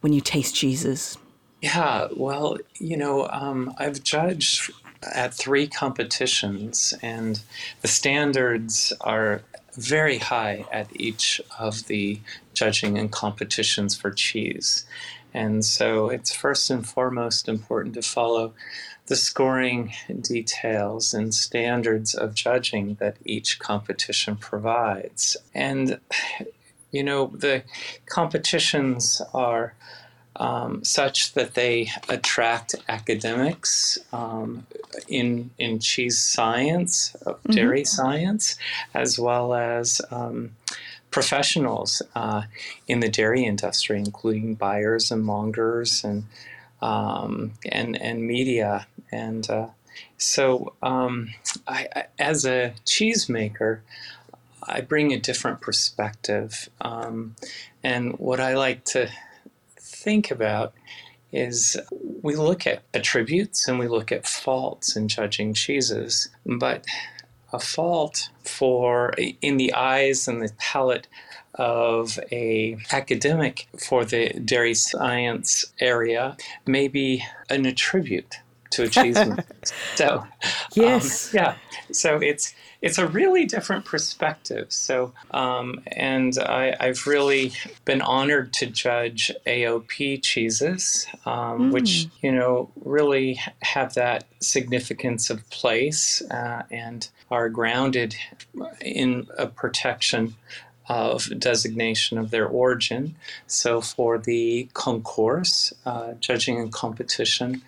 when you taste cheeses? Yeah, well, you know, um, I've judged at three competitions, and the standards are very high at each of the judging and competitions for cheese. And so it's first and foremost important to follow the scoring details and standards of judging that each competition provides. And, you know, the competitions are um, such that they attract academics um, in, in cheese science, mm-hmm. dairy science, as well as um, professionals uh, in the dairy industry, including buyers and mongers and um, and and media. And uh, so, um, I, I, as a cheesemaker, I bring a different perspective. Um, and what I like to think about is we look at attributes and we look at faults in judging cheeses, but a fault for in the eyes and the palate of a academic for the dairy science area may be an attribute to achievement. so yes, um, yeah. So it's it's a really different perspective. So um, and I, have really been honored to judge AOP cheeses, um, mm. which you know really have that significance of place uh, and are grounded in a protection of designation of their origin. So for the Concours, uh, judging and competition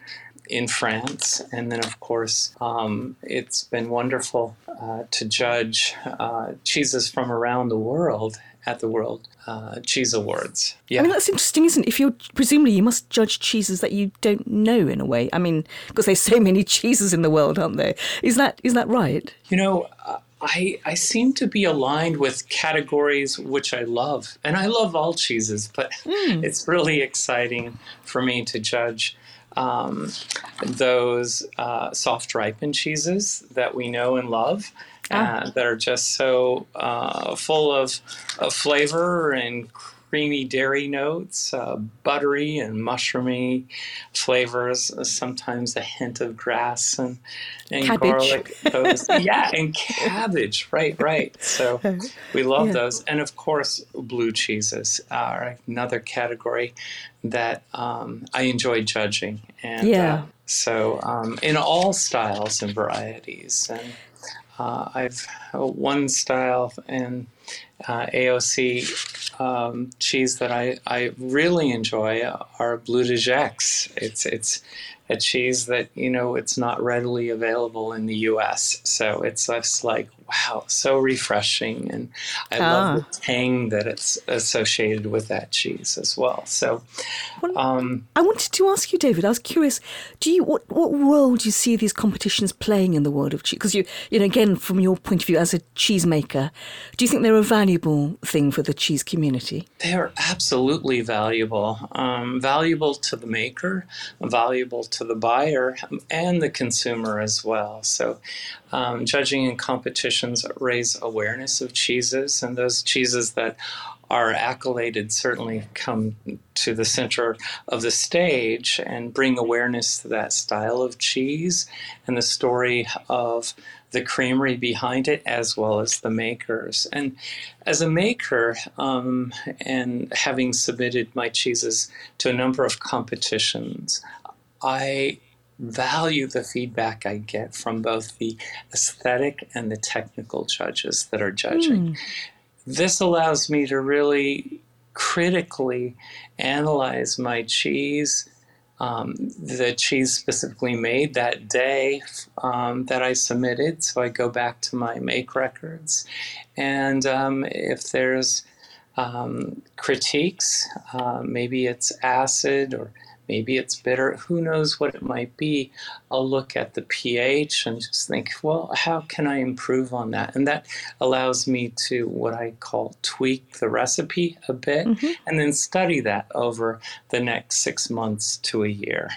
in France, and then of course um, it's been wonderful uh, to judge uh, cheeses from around the world at the World uh, Cheese Awards. Yeah. I mean, that's interesting, isn't it? If you're presumably you must judge cheeses that you don't know in a way. I mean, because there's so many cheeses in the world, aren't there? Is that is that right? You know, I, I seem to be aligned with categories which I love. And I love all cheeses, but mm. it's really exciting for me to judge um, those uh, soft ripened cheeses that we know and love. Ah. Uh, that are just so uh, full of, of flavor and creamy dairy notes, uh, buttery and mushroomy flavors, uh, sometimes a hint of grass and, and garlic. Those, yeah, and cabbage. Right, right. So we love yeah. those. And of course, blue cheeses are another category that um, I enjoy judging. And yeah. Uh, so um, in all styles and varieties. And uh, I've uh, one style and uh, AOC um, cheese that I, I really enjoy are Bleu de Gex. It's it's a cheese that you know it's not readily available in the U.S. So it's just like wow, so refreshing, and I ah. love the tang that it's associated with that cheese as well. So, um, I wanted to ask you, David. I was curious. Do you what what role do you see these competitions playing in the world of cheese? Because you you know again from your point of view as a cheesemaker, do you think they're a valuable thing for the cheese community? They are absolutely valuable. Um, valuable to the maker, valuable to the buyer, and the consumer as well. So, um, judging in competitions raise awareness of cheeses, and those cheeses that are accoladed certainly come to the center of the stage and bring awareness to that style of cheese and the story of the creamery behind it as well as the makers. And as a maker, um, and having submitted my cheeses to a number of competitions, I value the feedback I get from both the aesthetic and the technical judges that are judging. Mm. This allows me to really critically analyze my cheese, um, the cheese specifically made that day um, that I submitted. So I go back to my make records. And um, if there's um, critiques, uh, maybe it's acid or maybe it's bitter, who knows what it might be. I'll look at the pH and just think, well, how can I improve on that? And that allows me to what I call tweak the recipe a bit mm-hmm. and then study that over the next six months to a year.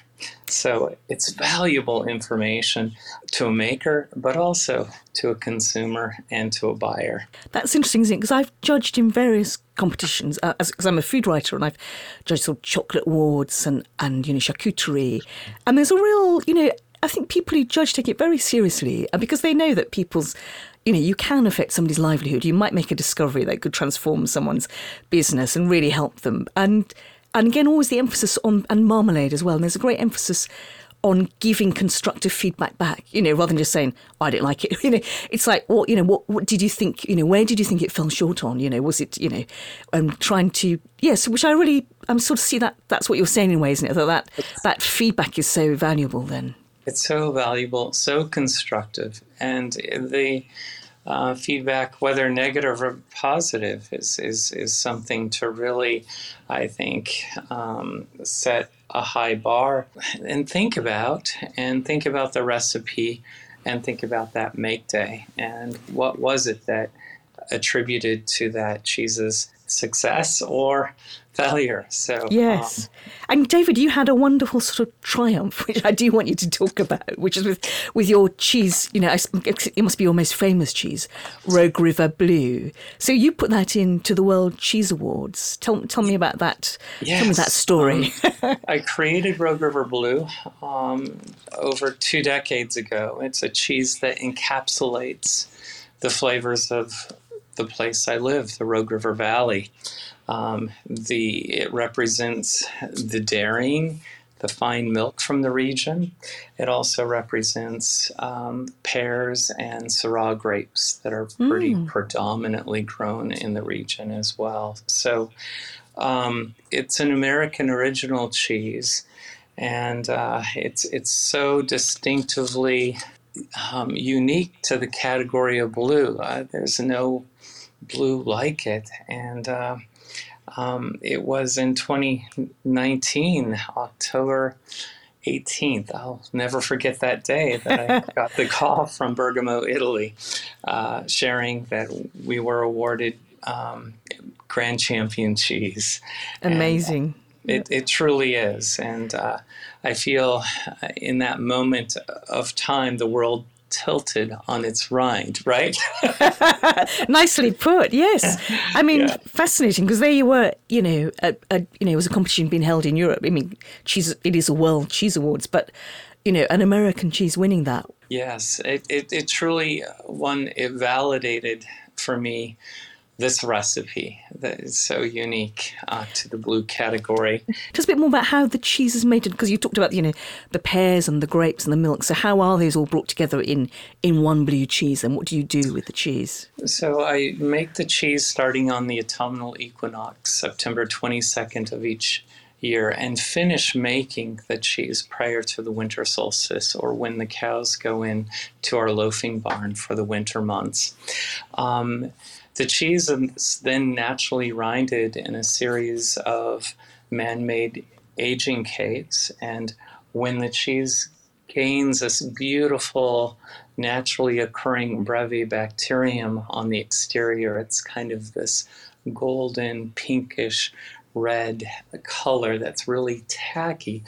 So it's valuable information to a maker, but also to a consumer and to a buyer. That's interesting, isn't it? Because I've judged in various competitions, because uh, I'm a food writer and I've judged sort of chocolate awards and, and, you know, charcuterie. And there's a real, you know, I think people who judge take it very seriously because they know that people's you know, you can affect somebody's livelihood. You might make a discovery that could transform someone's business and really help them. And and again, always the emphasis on and marmalade as well. And there's a great emphasis on giving constructive feedback back, you know, rather than just saying, oh, I didn't like it. You know, it's like, what, you know, what, what did you think, you know, where did you think it fell short on? You know, was it, you know, um, trying to, yes, which I really, I'm sort of see that, that's what you're saying in ways, isn't it? That, that, that feedback is so valuable then. It's so valuable, so constructive. And the, uh, feedback, whether negative or positive, is, is, is something to really, I think, um, set a high bar and think about, and think about the recipe, and think about that make day, and what was it that attributed to that cheese's success or failure. So yes, um, and David, you had a wonderful sort of triumph, which I do want you to talk about, which is with with your cheese. You know, it must be your most famous cheese, Rogue River Blue. So you put that into the World Cheese Awards. Tell tell me about that. Yes. Tell me that story. Um, I created Rogue River Blue um, over two decades ago. It's a cheese that encapsulates the flavors of the place I live, the Rogue River Valley. Um, the it represents the dairying, the fine milk from the region. It also represents um, pears and Syrah grapes that are pretty mm. predominantly grown in the region as well. So um, it's an American original cheese, and uh, it's it's so distinctively um, unique to the category of blue. Uh, there's no blue like it, and uh, um, it was in 2019, October 18th. I'll never forget that day that I got the call from Bergamo, Italy, uh, sharing that we were awarded um, Grand Champion Cheese. Amazing. And, it, it truly is. And uh, I feel uh, in that moment of time, the world tilted on its rind, right? Nicely put. Yes, I mean yeah. fascinating because there you were. You know, a, a, you know, it was a competition being held in Europe. I mean, cheese. It is a World Cheese Awards, but you know, an American cheese winning that. Yes, it it, it truly uh, one. It validated for me this recipe that is so unique uh, to the blue category. Just a bit more about how the cheese is made, because you talked about you know the pears and the grapes and the milk. So how are these all brought together in in one blue cheese, and what do you do with the cheese? So I make the cheese starting on the autumnal equinox, September twenty second of each year and finish making the cheese prior to the winter solstice or when the cows go in to our loafing barn for the winter months. Um, the cheese is then naturally rinded in a series of man made aging cates, and when the cheese gains this beautiful, naturally occurring brevibacterium on the exterior, it's kind of this golden, pinkish red color that's really tacky.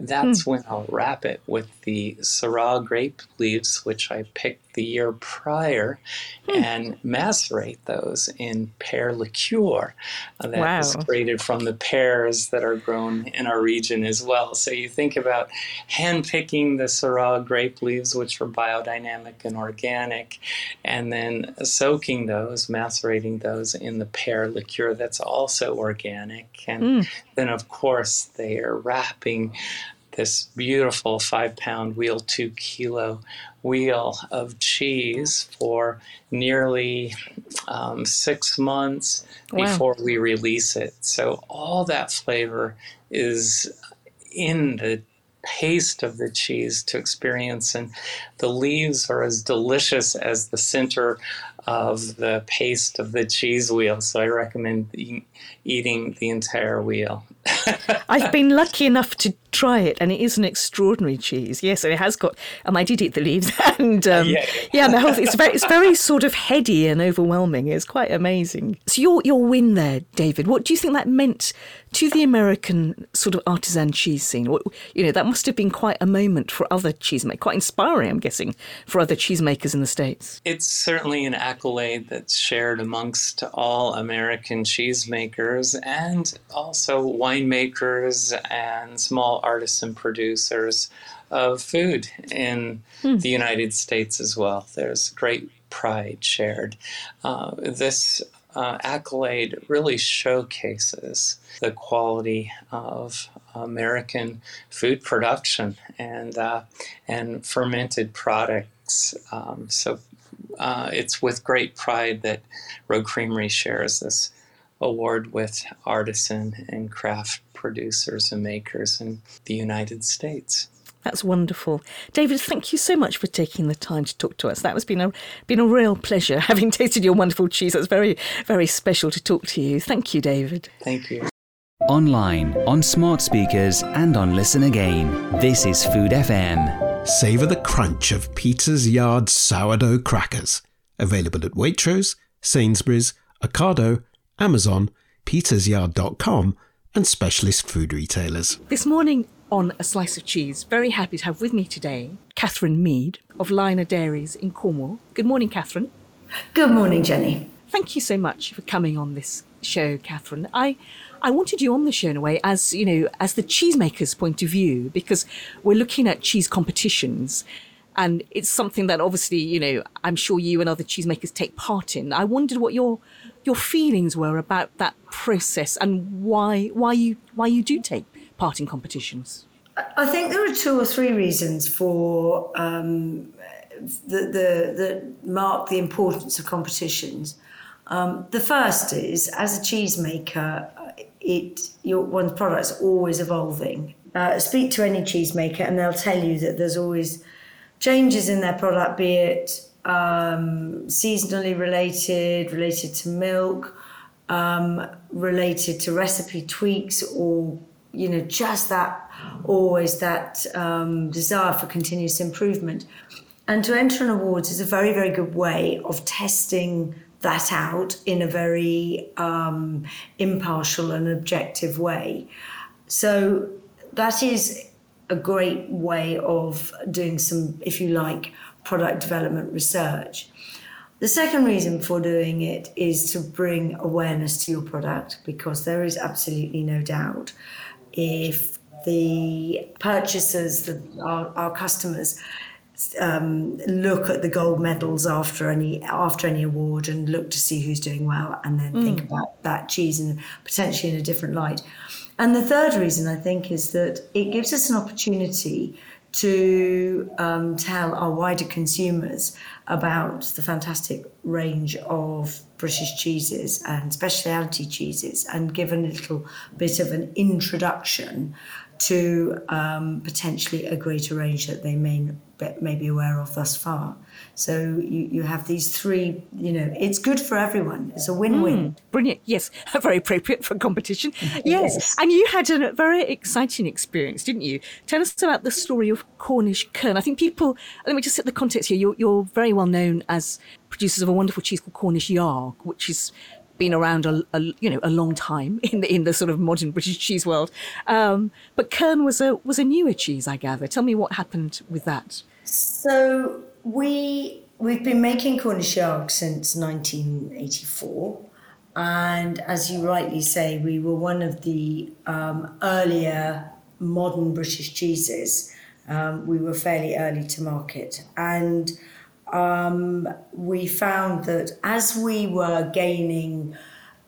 That's mm. when I'll wrap it with the Syrah grape leaves, which I picked the year prior, mm. and macerate those in pear liqueur uh, that wow. is created from the pears that are grown in our region as well. So you think about hand-picking the Syrah grape leaves, which are biodynamic and organic, and then soaking those, macerating those in the pear liqueur that's also organic. And mm. then, of course, they are wrapping this beautiful five pound wheel, two kilo wheel of cheese for nearly um, six months wow. before we release it. So all that flavor is in the paste of the cheese to experience, and the leaves are as delicious as the center of the paste of the cheese wheel. So I recommend e- eating the entire wheel. I've been lucky enough to try it, and it is an extraordinary cheese. Yes, and it has got. Um, I did eat the leaves, and um, yeah, yeah, the whole. It's very, it's very sort of heady and overwhelming. It's quite amazing. So your your win there, David. What do you think that meant to the American sort of artisan cheese scene? What, you know, that must have been quite a moment for other cheesemakers. Quite inspiring, I'm guessing, for other cheesemakers in the states. It's certainly an accolade that's shared amongst all American cheesemakers and also winemakers and small artisan producers of food in hmm. the United States as well. There's great pride shared. Uh, this uh, accolade really showcases the quality of American food production and uh, and fermented products. Um, so uh, it's with great pride that Rogue Creamery shares this award with artisan and craft producers and makers in the United States. That's wonderful. David, thank you so much for taking the time to talk to us. That has been a been a real pleasure having tasted your wonderful cheese. That's very, very special to talk to you. Thank you, David. Thank you. Online, on smart speakers, and on Listen Again. This is Food FM. Savour the crunch of Peter's Yard sourdough crackers. Available at Waitrose, Sainsbury's, Ocado, Amazon, petersyard.com, and specialist food retailers. This morning on A Slice of Cheese, very happy to have with me today Catherine Mead of Lynher Dairies in Cornwall. Good morning, Catherine. Good morning, Jenny. Thank you so much for coming on this show, Catherine. I I wanted you on the show in a way as, you know, as the cheesemaker's point of view, because we're looking at cheese competitions and it's something that obviously, you know, I'm sure you and other cheesemakers take part in. I wondered what your your feelings were about that process and why why you why you do take part in competitions. I think there are two or three reasons for um, the, the mark the importance of competitions. Um, the first is, as a cheesemaker, it your one's product's always evolving. Uh, speak to any cheesemaker, and they'll tell you that there's always changes in their product, be it um, seasonally related, related to milk, um, related to recipe tweaks, or you know, just that always that um, desire for continuous improvement. And to enter an awards is a very, very good way of testing that out in a very um, impartial and objective way. So that is a great way of doing some, if you like, product development research. The second reason for doing it is to bring awareness to your product because there is absolutely no doubt if the purchasers, the, our, our customers, um, look at the gold medals after any after any award and look to see who's doing well and then think about that cheese and potentially in a different light. And the third reason I think is that it gives us an opportunity to um, tell our wider consumers about the fantastic range of British cheeses and specialty cheeses and give a little bit of an introduction to um, potentially a greater range that they may may be aware of thus far. So you, you have these three, you know, it's good for everyone. It's a win-win. Mm, brilliant. Yes, very appropriate for competition. Yes. And you had a very exciting experience, didn't you? Tell us about the story of Cornish Kern. I think people, let me just set the context here. You're, you're very well known as producers of a wonderful cheese called Cornish Yarg, which has been around a, a you know a long time in the in the sort of modern British cheese world. Um, but Kern was a was a newer cheese, I gather. Tell me what happened with that. So we we've been making Cornish Yarg since 1984, and as you rightly say, we were one of the um, earlier modern British cheeses. Um, we were fairly early to market, and um, we found that as we were gaining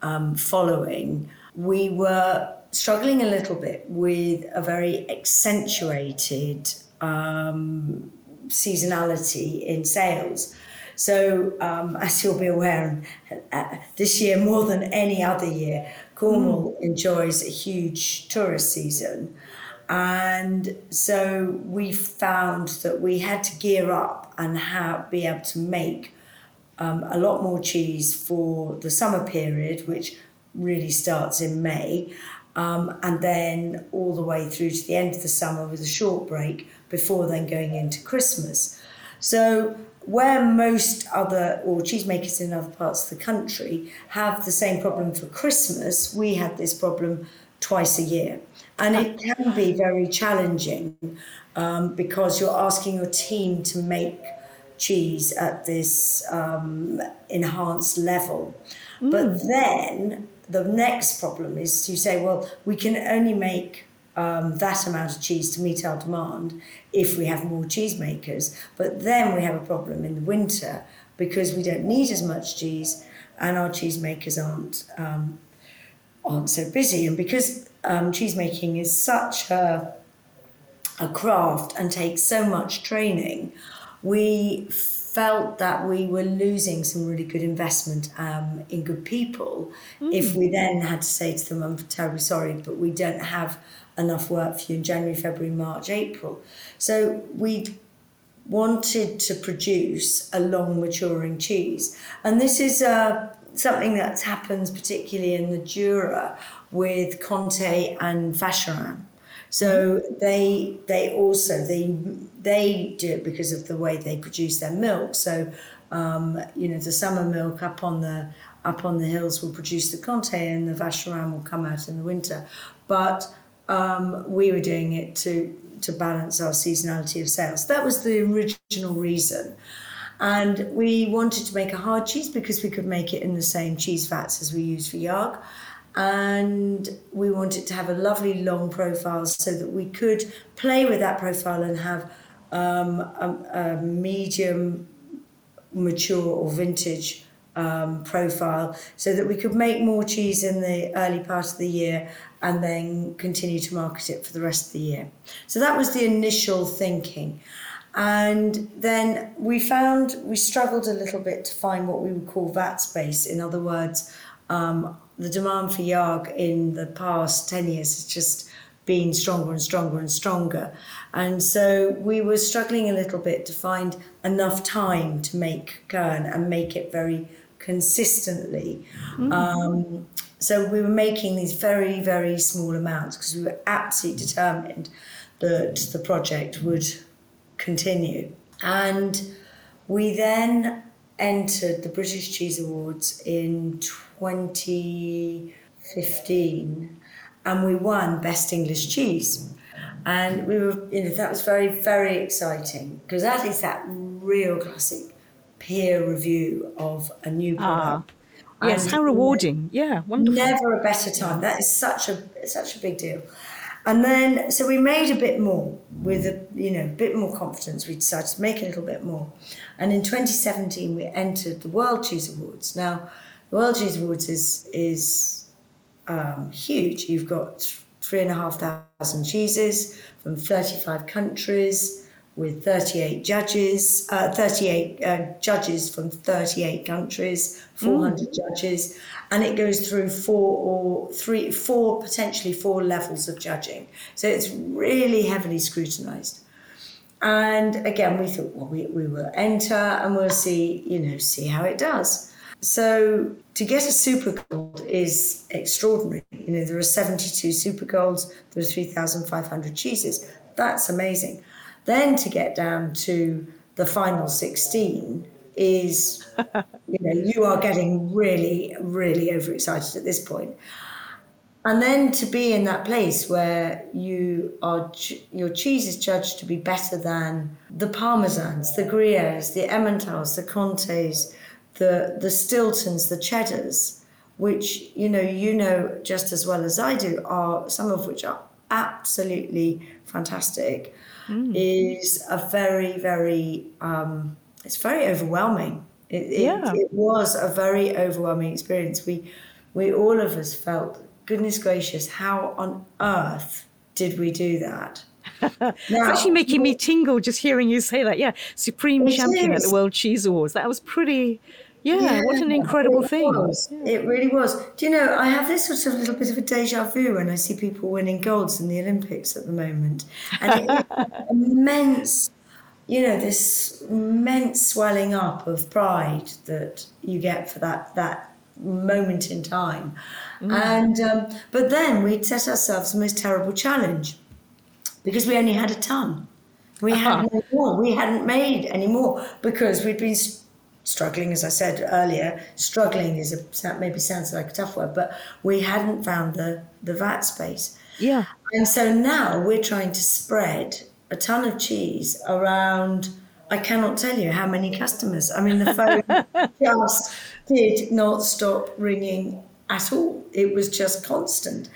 um, following, we were struggling a little bit with a very accentuated um, seasonality in sales. So, um, as you'll be aware, uh, this year more than any other year, Cornwall enjoys a huge tourist season. And so we found that we had to gear up and have, be able to make um, a lot more cheese for the summer period, which really starts in May, um, and then all the way through to the end of the summer with a short break before then going into Christmas. So where most other or cheesemakers in other parts of the country have the same problem for Christmas, we had this problem twice a year. And it can be very challenging um, because you're asking your team to make cheese at this um, enhanced level. But then the next problem is you say, well, we can only make um, that amount of cheese to meet our demand if we have more cheesemakers. But then we have a problem in the winter because we don't need as much cheese and our cheesemakers aren't um, aren't so busy. And because um, cheese making is such a a craft and takes so much training, we felt that we were losing some really good investment um, in good people if we then had to say to them, I'm terribly sorry, but we don't have enough work for you in January, February, March, April. So we wanted to produce a long maturing cheese. And this is uh, something that happens particularly in the Jura with Comté and Vacherin. So they they also they they do it because of the way they produce their milk. So um, you know the summer milk up on the up on the hills will produce the Comté, and the Vacherin will come out in the winter. But um, we were doing it to to balance our seasonality of sales. That was the original reason. And we wanted to make a hard cheese because we could make it in the same cheese vats as we use for Yarg and we wanted to have a lovely long profile so that we could play with that profile and have um, a, a, medium mature or vintage um, profile so that we could make more cheese in the early part of the year and then continue to market it for the rest of the year. So that was the initial thinking. And then we found we struggled a little bit to find what we would call VAT space. In other words, um, the demand for Yarg in the past 10 years has just been stronger and stronger and stronger. And so we were struggling a little bit to find enough time to make Kern and make it very consistently. Mm. Um, so we were making these very, very small amounts because we were absolutely determined that the project would continue. And we then entered the British Cheese Awards in 2015 and we won Best English Cheese. And we were, you know, that was very, very exciting because that is that real classic peer review of a new product. Ah, yes, And how rewarding. Yeah, wonderful. Never a better time. That is such a such a big deal. And then, so we made a bit more with a you know a bit more confidence. We decided to make a little bit more, and in 2017 we entered the World Cheese Awards. Now, the World Cheese Awards is is um, huge. You've got three and a half thousand cheeses from 35 countries with 38 judges, uh, 38 uh, judges from 38 countries, 400 mm. judges, and it goes through four or three, four, potentially four levels of judging. So it's really heavily scrutinized. And again, we thought, well, we, we will enter and we'll see, you know, see how it does. So to get a super gold is extraordinary. You know, there are 72 super golds, there are 3,500 cheeses. That's amazing. Then to get down to the final 16 is, you know, you are getting really, really overexcited at this point. And then to be in that place where you are, your cheese is judged to be better than the parmesans, the gruyères, the emmentals, the comtés, the the Stiltons, the cheddars, which you know you know just as well as I do, are some of which are absolutely fantastic mm. is a very, very, um, it's very overwhelming. It, it, yeah. it was a very overwhelming experience. We, we all of us felt, goodness gracious, how on earth did we do that? now, it's actually making me tingle just hearing you say that. Yeah, supreme champion is. at the World Cheese Awards. That was pretty yeah, yeah, what an incredible it thing. Was. Yeah. It really was. Do you know, I have this sort of little bit of a deja vu when I see people winning golds in the Olympics at the moment. And it, immense, you know, this immense swelling up of pride that you get for that, that moment in time. Mm. And, um, but then we'd set ourselves the most terrible challenge because we only had a ton. We uh-huh. had no more. We hadn't made any more because we'd been struggling, as I said earlier, struggling is a maybe sounds like a tough word, but we hadn't found the the vat space. Yeah. And so now we're trying to spread a ton of cheese around. I cannot tell you how many customers. I mean, the phone just did not stop ringing at all. It was just constant.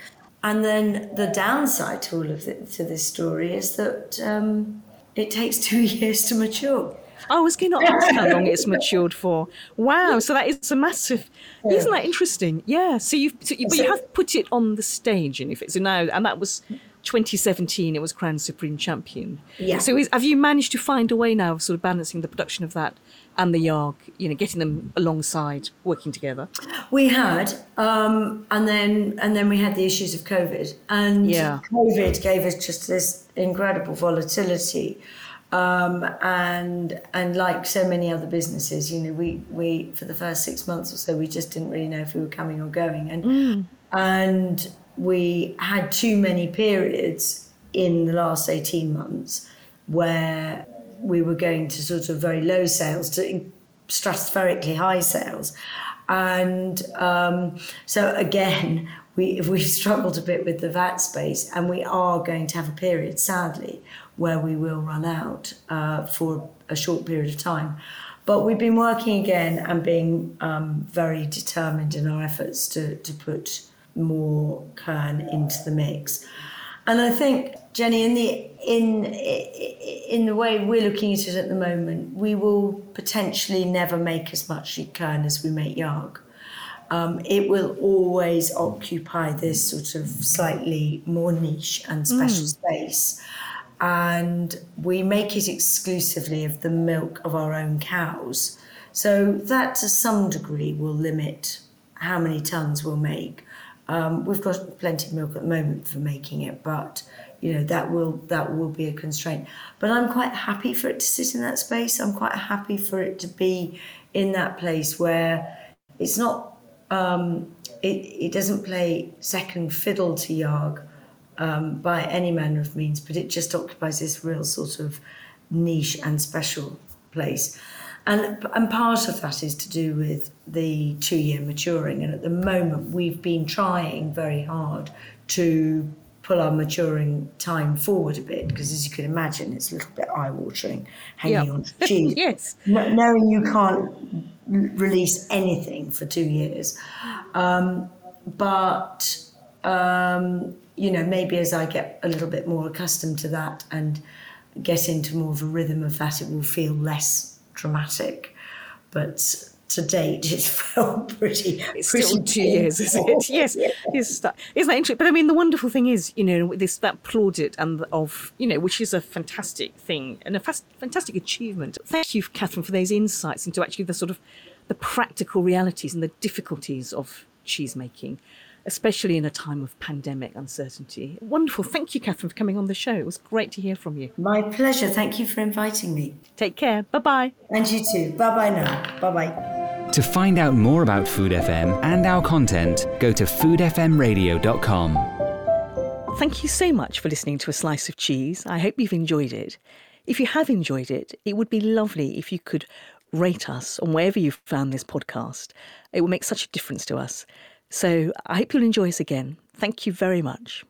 And then the downside to all of it, to this story is that um, it takes two years to mature. I was going to ask how long it's matured for. Wow, so that is a massive. Yeah. Isn't that interesting? Yeah. So you've, so you, but you have put it on the stage, and if it's now, and that was 2017. It was crowned supreme champion. Yeah. So is, have you managed to find a way now of sort of balancing the production of that and the Yarg? You know, getting them alongside, working together. We had, um, and then and then we had the issues of COVID, and yeah. COVID gave us just this incredible volatility. Um, and and like so many other businesses, you know, we we for the first six months or so, we just didn't really know if we were coming or going, and mm. and we had too many periods in the last eighteen months where we were going to sort of very low sales to stratospherically high sales, and um, so again. We, we've struggled a bit with the vat space, and we are going to have a period, sadly, where we will run out uh, for a short period of time. But we've been working again and being um, very determined in our efforts to, to put more Kern into the mix. And I think, Jenny, in the in in the way we're looking at it at the moment, we will potentially never make as much Kern as we make Yarg. Um, it will always occupy this sort of slightly more niche and special mm. space and we make it exclusively of the milk of our own cows. So that to some degree will limit how many tons we'll make. Um, we've got plenty of milk at the moment for making it, but you know that will that will be a constraint. But I'm quite happy for it to sit in that space. I'm quite happy for it to be in that place where it's not um, it, it doesn't play second fiddle to Yarg um, by any manner of means, but it just occupies this real sort of niche and special place. And, and part of that is to do with the two year maturing. And at the moment, we've been trying very hard to pull our maturing time forward a bit because, as you can imagine, it's a little bit eye watering hanging yep. on cheese. yes. knowing you can't release anything for two years. Um, but um, you know, maybe as I get a little bit more accustomed to that and get into more of a rhythm of that, it will feel less dramatic. But to date, it's felt pretty. It's pretty still two years, is it? Yes, Yeah. That, isn't that interesting? But I mean, the wonderful thing is, you know, this that plaudit and of, you know, which is a fantastic thing and a fas- fantastic achievement. Thank you, Catherine, for those insights into actually the sort of the practical realities and the difficulties of cheese making, especially in a time of pandemic uncertainty. Wonderful. Thank you, Catherine, for coming on the show. It was great to hear from you. My pleasure. Thank you for inviting me. Take care. Bye bye. And you too. Bye bye now. Bye bye. To find out more about Food FM and our content, go to foodfmradio.com. Thank you so much for listening to A Slice of Cheese. I hope you've enjoyed it. If you have enjoyed it, it would be lovely if you could rate us on wherever you've found this podcast. It will make such a difference to us. So I hope you'll enjoy us again. Thank you very much.